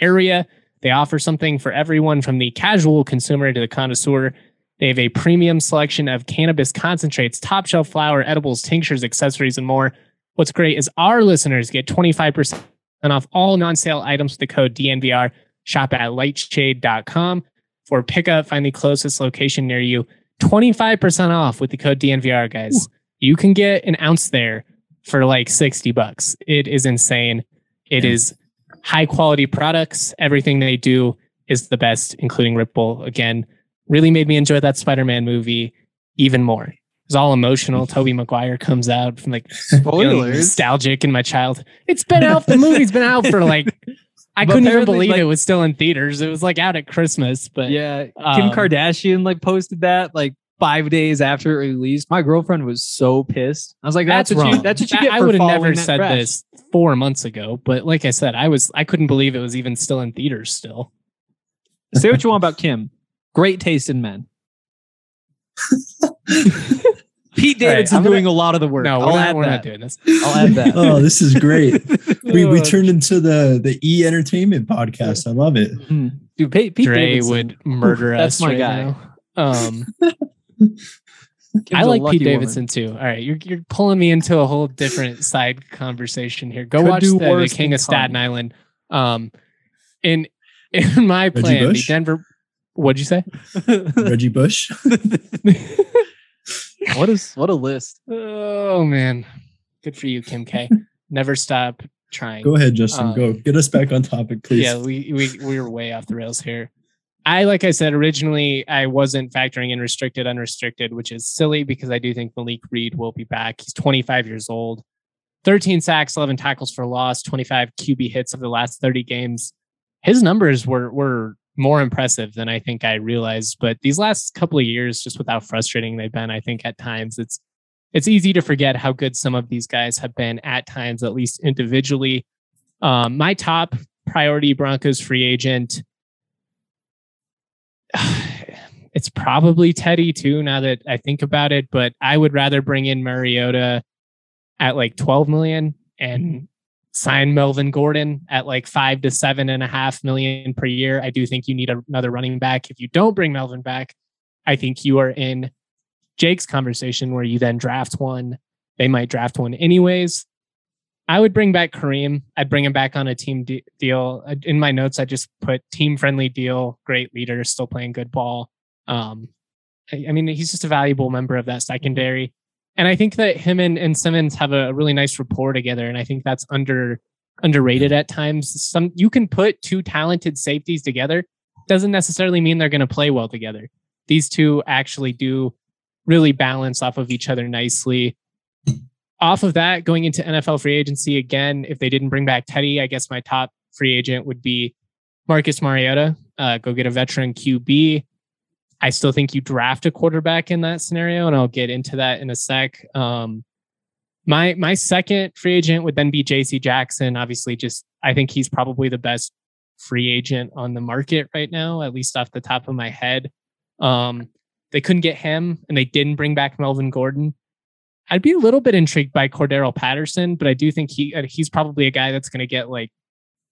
area. They offer something for everyone from the casual consumer to the connoisseur. They have a premium selection of cannabis concentrates, top shelf flower, edibles, tinctures, accessories, and more. What's great is our listeners get 25% off all non sale items with the code DNVR. Shop at lightshade.com for pickup. Find the closest location near you. 25% off with the code DNVR, guys. Ooh. You can get an ounce there for like 60 bucks. It is insane. It yeah. is high quality products. Everything they do is the best, including Ripple. Again, really made me enjoy that Spider Man movie even more. It was all emotional. *laughs* Tobey Maguire comes out from like *laughs* Spoilers. nostalgic in my child. It's been out. The movie's been out for like *laughs* I couldn't even believe like, it was still in theaters. It was like out at Christmas, but yeah, um, Kim Kardashian like posted that like five days after it released. My girlfriend was so pissed. I was like, "That's, that's what wrong. you. That's what you get." I would have never said this four months ago. But like I said, I was I couldn't believe it was even still in theaters still. Say what you want about Kim. Great taste in men. *laughs* Pete Davidson I'm gonna- doing a lot of the work. No, I'll we're, add not, we're that. not doing this. I'll add that. *laughs* Oh, this is great. we we Oh, turned into the the E Entertainment podcast. I love it. Mhm. Dude, Pete, Pete Dre Davidson. would murder Oof, us. that's my right guy. now. Um, Kim's *laughs* I a like lucky Pete woman. Davidson too. All right, you're you're pulling me into a whole different *laughs* side conversation here. Go Could watch the, the King of Staten Tom. Island. Um, in in *laughs* my Reggie plan, the Denver. What'd you say? *laughs* Reggie Bush. what is what a list? oh man, good for you, Kim K. Never stop trying. Go ahead, Justin. Um, go get us back on topic, please. Yeah, we, we we were way off the rails here. I like I said originally, I wasn't factoring in restricted, unrestricted, which is silly because I do think Malik Reed will be back. He's 25 years old, 13 sacks, 11 tackles for loss, 25 QB hits of the last 30 games. His numbers were were more impressive than I think I realized. But these last couple of years, just with how frustrating they've been, I think at times it's it's easy to forget how good some of these guys have been at times, at least individually. Um, my top priority Broncos free agent. *sighs* It's probably Teddy too, now that I think about it, but I would rather bring in Mariota at like 12 million and sign Melvin Gordon at like five to seven and a half million per year. I do think you need another running back. If you don't bring Melvin back, I think you are in Jake's conversation where you then draft one. They might draft one anyways. I would bring back Kareem. I'd bring him back on a team de- deal. In my notes, I just put team friendly deal, great leader, still playing good ball. Um, I, I mean, he's just a valuable member of that secondary. And I think that him and, and Simmons have a really nice rapport together. And I think that's under underrated at times. Some you can put two talented safeties together. Doesn't necessarily mean they're going to play well together. These two actually do really balance off of each other nicely off of that, going into NFL free agency again, if they didn't bring back Teddy, I guess my top free agent would be Marcus Mariota. Uh, go get a veteran QB. I still think you draft a quarterback in that scenario, and I'll get into that in a sec. Um, my my second free agent would then be J.C. Jackson. Obviously, just I think he's probably the best free agent on the market right now, at least off the top of my head. Um, they couldn't get him, and they didn't bring back Melvin Gordon. I'd be a little bit intrigued by Cordarrelle Patterson, but I do think he uh, he's probably a guy that's going to get like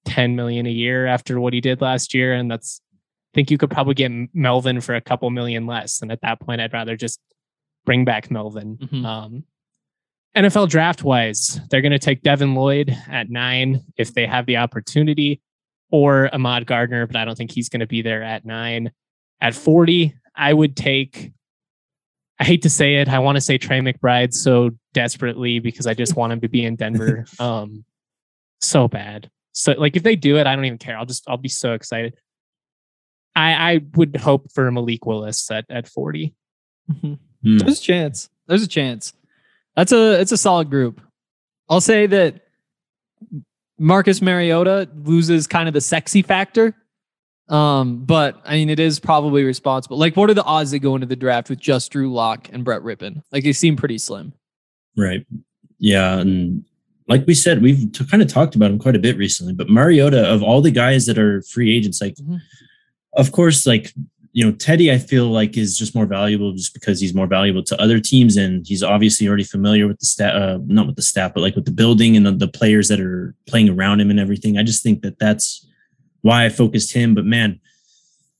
10 million a year after what he did last year, and that's I think you could probably get Melvin for a couple million less. And at that point, I'd rather just bring back Melvin. Mhm. Um, NFL draft wise, they're going to take Devin Lloyd at nine if they have the opportunity, or Ahmad Gardner, but I don't think he's going to be there at nine. At 40, I would take, I hate to say it, I want to say Trey McBride so desperately because I just want him to be in Denver. *laughs* um, so bad. So like if they do it, I don't even care. I'll just I'll be so excited. I I would hope for Malik Willis at at 40. Hmm. There's a chance. There's a chance. That's a it's a solid group. I'll say that Marcus Mariota loses kind of the sexy factor. Um, but I mean, it is probably responsible. Like, what are the odds they go into the draft with just Drew Lock and Brett Rypien? Like, they seem pretty slim. Right. Yeah. And like we said, we've t- kind of talked about him quite a bit recently, but Mariota, of all the guys that are free agents, like, Mhm. of course, like, you know, Teddy, I feel like is just more valuable just because he's more valuable to other teams. And he's obviously already familiar with the stat, uh, not with the staff, but like with the building and the, the players that are playing around him and everything. I just think that that's why I focused him. But man,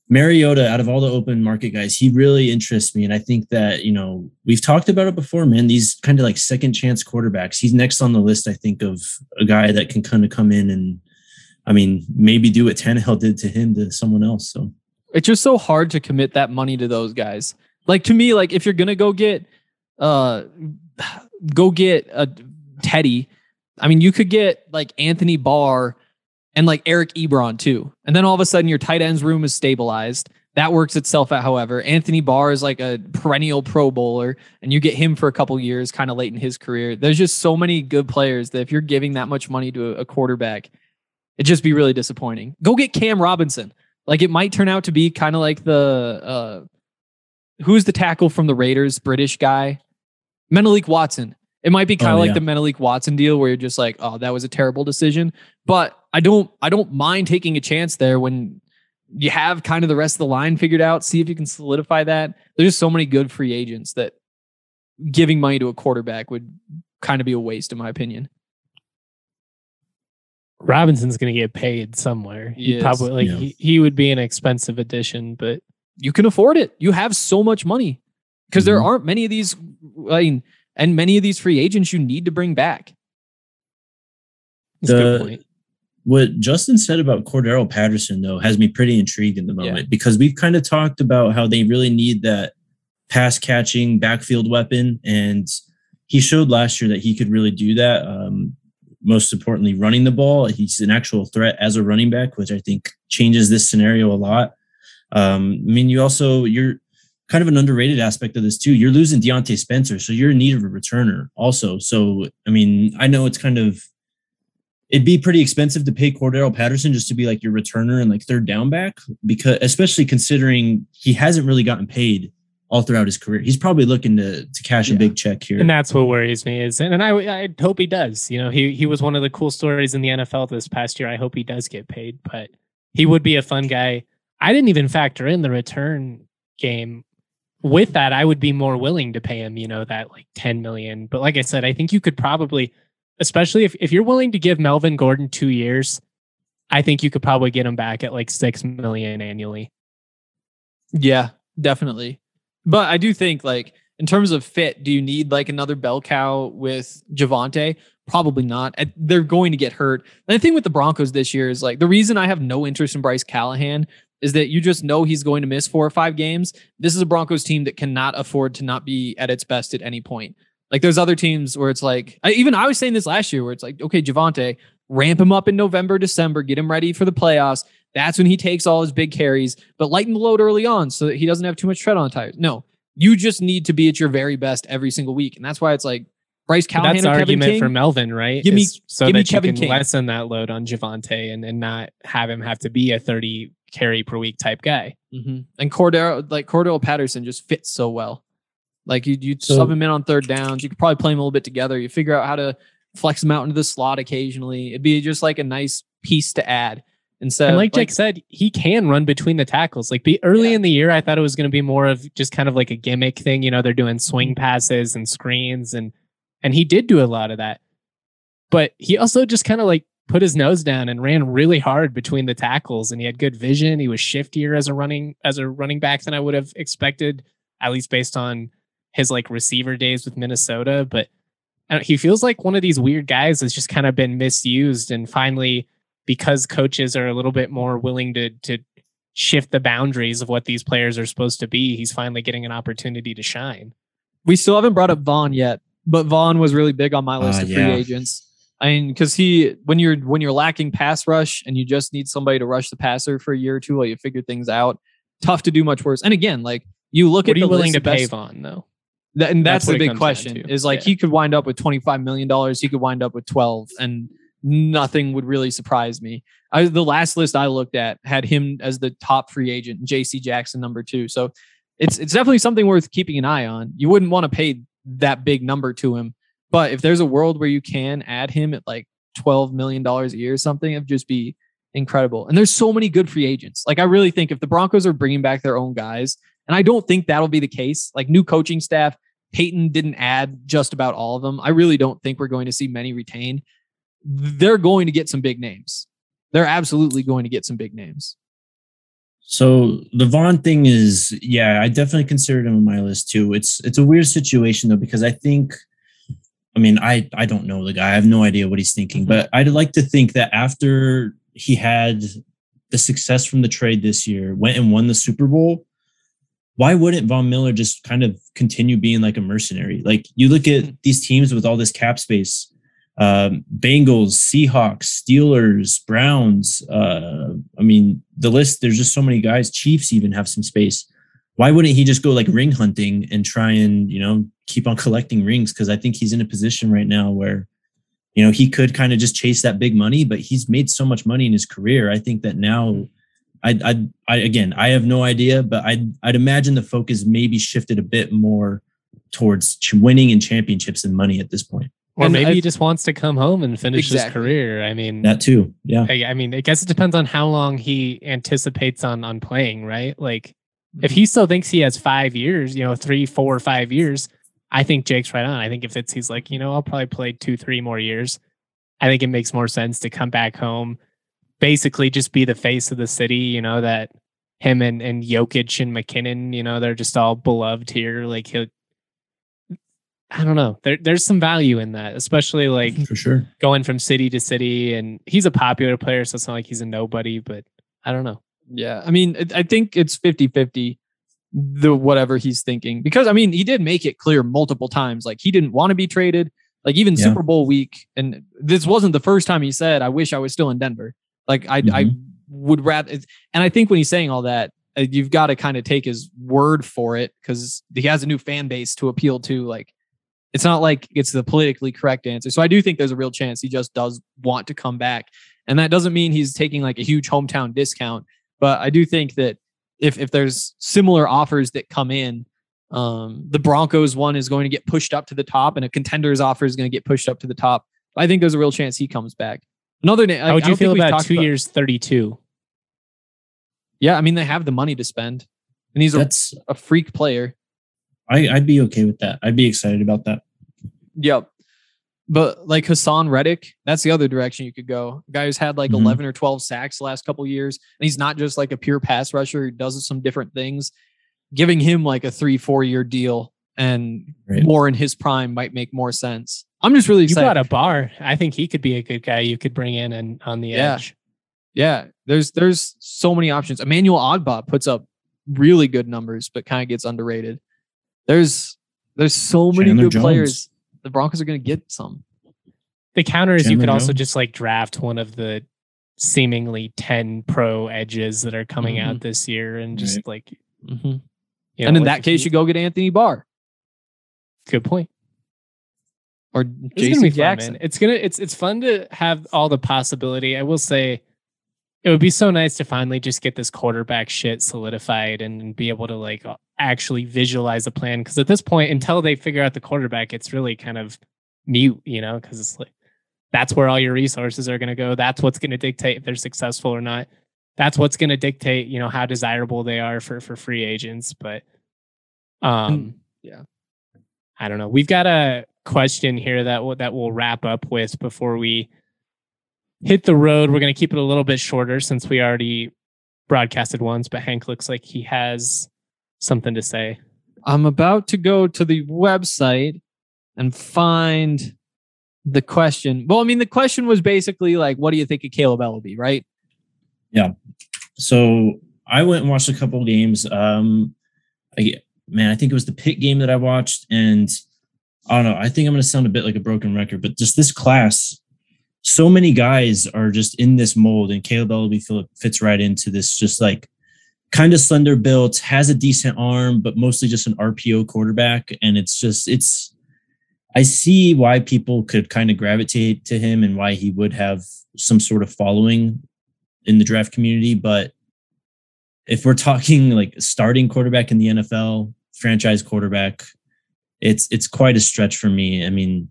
Mariota, out of all the open market guys, he really interests me. And I think that, you know, we've talked about it before, man. These kind of like second chance quarterbacks. He's next on the list, I think, of a guy that can kind of come in and, I mean, maybe do what Tannehill did to him to someone else. So, It's just so hard to commit that money to those guys. Like to me, like if you're gonna go get, uh, *sighs* go get a Teddy. I mean, you could get like Anthony Barr and like Eric Ebron too, and then all of a sudden your tight ends room is stabilized. That works itself out. However, Anthony Barr is like a perennial Pro Bowler, and you get him for a couple years, kind of late in his career. There's just so many good players that if you're giving that much money to a, quarterback, it'd just be really disappointing. Go get Cam Robinson. Like it might turn out to be kind of like the uh who's the tackle from the Raiders, British guy, Menelik Watson. It might be kind of Oh, like yeah. the Menelik Watson deal where you're just like, oh, that was a terrible decision. But I don't I don't mind taking a chance there when you have kind of the rest of the line figured out. See if you can solidify that. There's just so many good free agents that giving money to a quarterback would kind of be a waste, in my opinion. Robinson's going to get paid somewhere. He He probably like Yeah. he, he would be an expensive addition, but You can afford it. You have so much money because there Mhm. aren't many of these. I mean, and many of these free agents you need to bring back. it's a good The- point. What Justin said about Cordarrelle Patterson, though, has me pretty intrigued in the Yeah. moment because we've kind of talked about how they really need that pass catching backfield weapon. And he showed last year that he could really do that. Um, most importantly, running the ball. He's an actual threat as a running back, which I think changes this scenario a lot. Um, I mean, you also, you're kind of an underrated aspect of this too. You're losing Diontae Spencer, so you're in need of a returner also. So, I mean, I know it's kind of it'd be pretty expensive to pay Cordarrelle Patterson just to be like your returner and like third down back because especially considering he hasn't really gotten paid all throughout his career. He's probably looking to to cash Yeah. a big check here. And that's what worries me is, and, and I, I hope he does. You know, he he was one of the cool stories in the NFL this past year. I hope he does get paid, but he would be a fun guy. I didn't even factor in the return game. With that, I would be more willing to pay him, you know, that like 10 million. But like I said, I think you could probably, especially if, if you're willing to give Melvin Gordon two years, I think you could probably get him back at like six million annually. Yeah, definitely. But I do think like in terms of fit, do you need like another bell cow with Javonte? Probably not. They're going to get hurt. And the thing with the Broncos this year is like the reason I have no interest in Bryce Callahan is that you just know he's going to miss four or five games. This is a Broncos team that cannot afford to not be at its best at any point. Like there's other teams where it's like, I, even I was saying this last year where it's like, okay, Javonte, ramp him up in November, December, get him ready for the playoffs. That's when he takes all his big carries, but lighten the load early on so that he doesn't have too much tread on the tires. No, you just need to be at your very best every single week. And that's why it's like Bryce Callahan that's Kevin argument King. for Melvin, right? Give me- Is so give me that you can King. lessen that load on Javonte and, and not have him have to be a 30 carry per week type guy. Mhm. And Cordarrelle, like Cordarrelle Patterson just fits so well. Like you, you So- sub him in on third downs. You could probably play him a little bit together. You figure out how to flex him out into the slot occasionally. It'd be just like a nice piece to add and of, like Jake said, he can run between the tackles. Like be early Yeah. in the year, I thought it was going to be more of just kind of like a gimmick thing. You know, they're doing swing Mm-hmm. passes and screens, and and he did do a lot of that. But he also just kind of like put his nose down and ran really hard between the tackles, and he had good vision. He was shiftier as a running as a running back than I would have expected, at least based on his like receiver days with Minnesota. But I don't- he feels like one of these weird guys that's just kind of been misused, and finally because coaches are a little bit more willing to to shift the boundaries of what these players are supposed to be, he's finally getting an opportunity to shine. we still haven't brought up Von yet, but Von was really big on my list Ah, of free yeah. agents. I mean, because he when you're when you're lacking pass rush and you just need somebody to rush the passer for a year or two while you figure things out, tough to do much worse. And again, like you look What at are you the willing list to of pay best- Von though? And that's, That's the big question is like Yeah. he could wind up with $25 million. He could wind up with 12 and nothing would really surprise me. I, the last list I looked at had him as the top free agent, JC Jackson number two. So it's, it's definitely something worth keeping an eye on. You wouldn't want to pay that big number to him, but if there's a world where you can add him at like $12 million a year or something, it'd just be incredible. And there's so many good free agents. Like I really think if the Broncos are bringing back their own guys, and I don't think that'll be the case, like new coaching staff, Peyton didn't add just about all of them. I really don't think we're going to see many retained. They're going to get some big names. They're absolutely going to get some big names. So the Von thing is, yeah, I definitely considered him on my list too. It's it's a weird situation though because I think, I mean, I I don't know the guy. I have no idea what he's thinking, mm-hmm. but I'd like to think that after he had the success from the trade this year, went and won the Super Bowl, why wouldn't Von Miller just kind of continue being like a mercenary? Like you look at these teams with all this cap space, um, Bengals, Seahawks, Steelers, Browns. Uh, I mean, the list, there's just so many guys. Chiefs even have some space. Why wouldn't he just go like ring hunting and try and, you know, keep on collecting rings? Because I think he's in a position right now where, you know, he could kind of just chase that big money, but he's made so much money in his career. I think that now, I, I, I again, I have no idea, but I'd, I'd imagine the focus maybe shifted a bit more towards winning and championships and money at this point. Or And maybe I- he just wants to come home and finish his career. I mean, That too. Yeah. I, I mean, I guess it depends on how long he anticipates on on playing, right? Like, if he still thinks he has five years, you know, three, four, five years, I think Jake's right on. I think if it's he's like, you know, I'll probably play two, three more years. I think it makes more sense to come back home, basically just be the face of the city. You know that him and and Jokic and MacKinnon, you know, they're just all beloved here. Like he'll. I don't know. There, there's some value in that, especially like For sure. going from city to city and he's a popular player so it's not like he's a nobody but i don't know Yeah. I mean, I think it's 50 50, the whatever he's thinking. Because, I mean, he did make it clear multiple times. Like, he didn't want to be traded. Like, even Yeah. Super Bowl week. And this wasn't the first time he said, I wish I was still in Denver. Like, I, I would rather. And I think when he's saying all that, uh, you've got to kind of take his word for it because he has a new fan base to appeal to. Like, it's not like it's the politically correct answer. So I do think there's a real chance he just does want to come back. And that doesn't mean he's taking like a huge hometown discount. But I do think that if if there's similar offers that come in, um, the Broncos one is going to get pushed up to the top, and a contenders offer is going to get pushed up to the top. I think there's a real chance he comes back. Another name. how would you feel about two years 32 Yeah, I mean they have the money to spend, and he's a, That's a freak player. I, I'd be okay with that. I'd be excited about that. Yep. But like Haason Reddick, that's the other direction you could go. A guy who's had like Mhm. 11 or 12 sacks the last couple years, and he's not just like a pure pass rusher. He does some different things. Giving him like a three, four year deal and Right. more in his prime might make more sense. I'm just really excited. you got a bar i think he could be a good guy you could bring in and on the Yeah. edge yeah, there's there's so many options. Emmanuel Ogbah puts up really good numbers, but kind of gets underrated. There's there's so many Chandler good Jones. players. The Broncos are going to get some. the counter is you Chandler could also just like draft one of the seemingly 10 pro edges that are coming out this year and just Right. like Mhm. you and in that case, you go get Anthony Barr good point or Jason be fun, Jackson. It's gonna it's it's fun to have all the possibility. I will say it would be so nice to finally just get this quarterback shit solidified and be able to like actually visualize a plan. Because at this point, until they figure out the quarterback, it's really kind of mute, you know, because it's like that's where all your resources are gonna go. That's what's gonna dictate if they're successful or not. That's what's gonna dictate, you know, how desirable they are for for free agents. But um yeah. I don't know. We've got a question here that will, that we'll wrap up with before we hit the road. We're going to keep it a little bit shorter since we already broadcasted once, but Hank looks like he has something to say. I'm about to go to the website and find the question. Well, I mean, the question was basically like, what do you think of Kaleb Eleby, right? Yeah. So I went and watched a couple of games. Um, I, man, I think it was the Pitt game that I watched, and I don't know. I think I'm going to sound a bit like a broken record, but just this class, so many guys are just in this mold, and Kaleb Eleby fits right into this. Just like kind of slender built, has a decent arm, but mostly just an RPO quarterback, and it's just it's. I see why people could kind of gravitate to him and why he would have some sort of following in the draft community, but if we're talking like starting quarterback in the NFL, franchise quarterback, it's it's quite a stretch for me. I mean,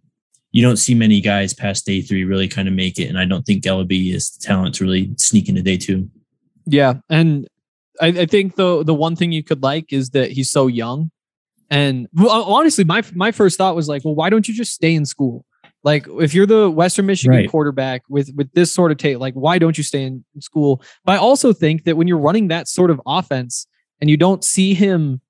you don't see many guys past day three really kind of make it, and I don't think Eleby is the talent to really sneak into day two. Yeah, and I, I think the the one thing you could like is that he's so young. And well, honestly, my my first thought was like, well, why don't you just stay in school? Like, if you're the Western Michigan Right. quarterback with with this sort of tape, like, why don't you stay in school? But I also think that when you're running that sort of offense and you don't see him,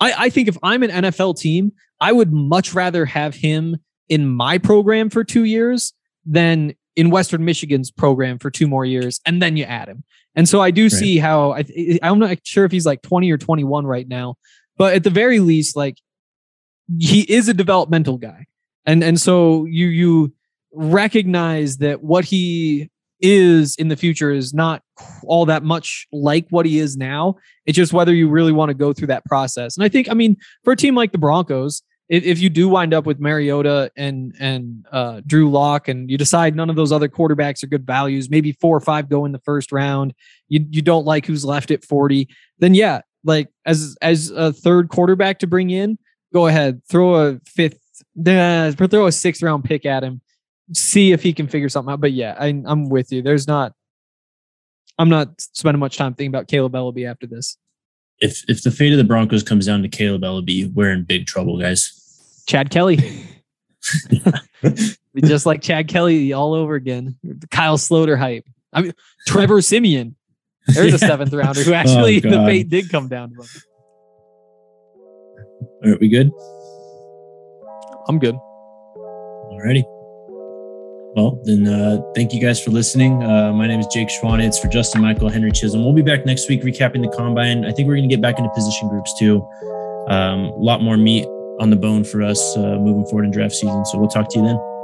I I think if I'm an NFL team, I would much rather have him in my program for two years than in Western Michigan's program for two more years, and then you add him. And so I do see how I, I'm not sure if he's like 20 or 21 right now, but at the very least, like he is a developmental guy, and and so you you recognize that what he is in the future is not all that much like what he is now. It's just whether you really want to go through that process. And I think, I mean, for a team like the Broncos, if, if you do wind up with Mariota and and uh, Drew Lock, and you decide none of those other quarterbacks are good values, maybe four or five go in the first round. You you don't like who's left at forty, then yeah, like as as a third quarterback to bring in, go ahead, throw a fifth, throw a sixth round pick at him, see if he can figure something out. But yeah, I, I'm with you. There's not, I'm not spending much time thinking about Kaleb Eleby after this. If if the fate of the Broncos comes down to Kaleb Eleby, we're in big trouble, guys. Chad Kelly. *laughs* Just like Chad Kelly all over again. Kyle Sloter hype. I mean, Trevor Siemian. There's *laughs* yeah. a seventh rounder who oh, actually oh, the fate did come down to him. Are we good? I'm good. Alrighty. Well, then uh, thank you guys for listening. Uh, my name is Jake Schwanitz for Justin Michael, Henry Chisholm. We'll be back next week recapping the combine. I think we're going to get back into position groups too. Um, a lot more meat on the bone for us uh, moving forward in draft season. So we'll talk to you then.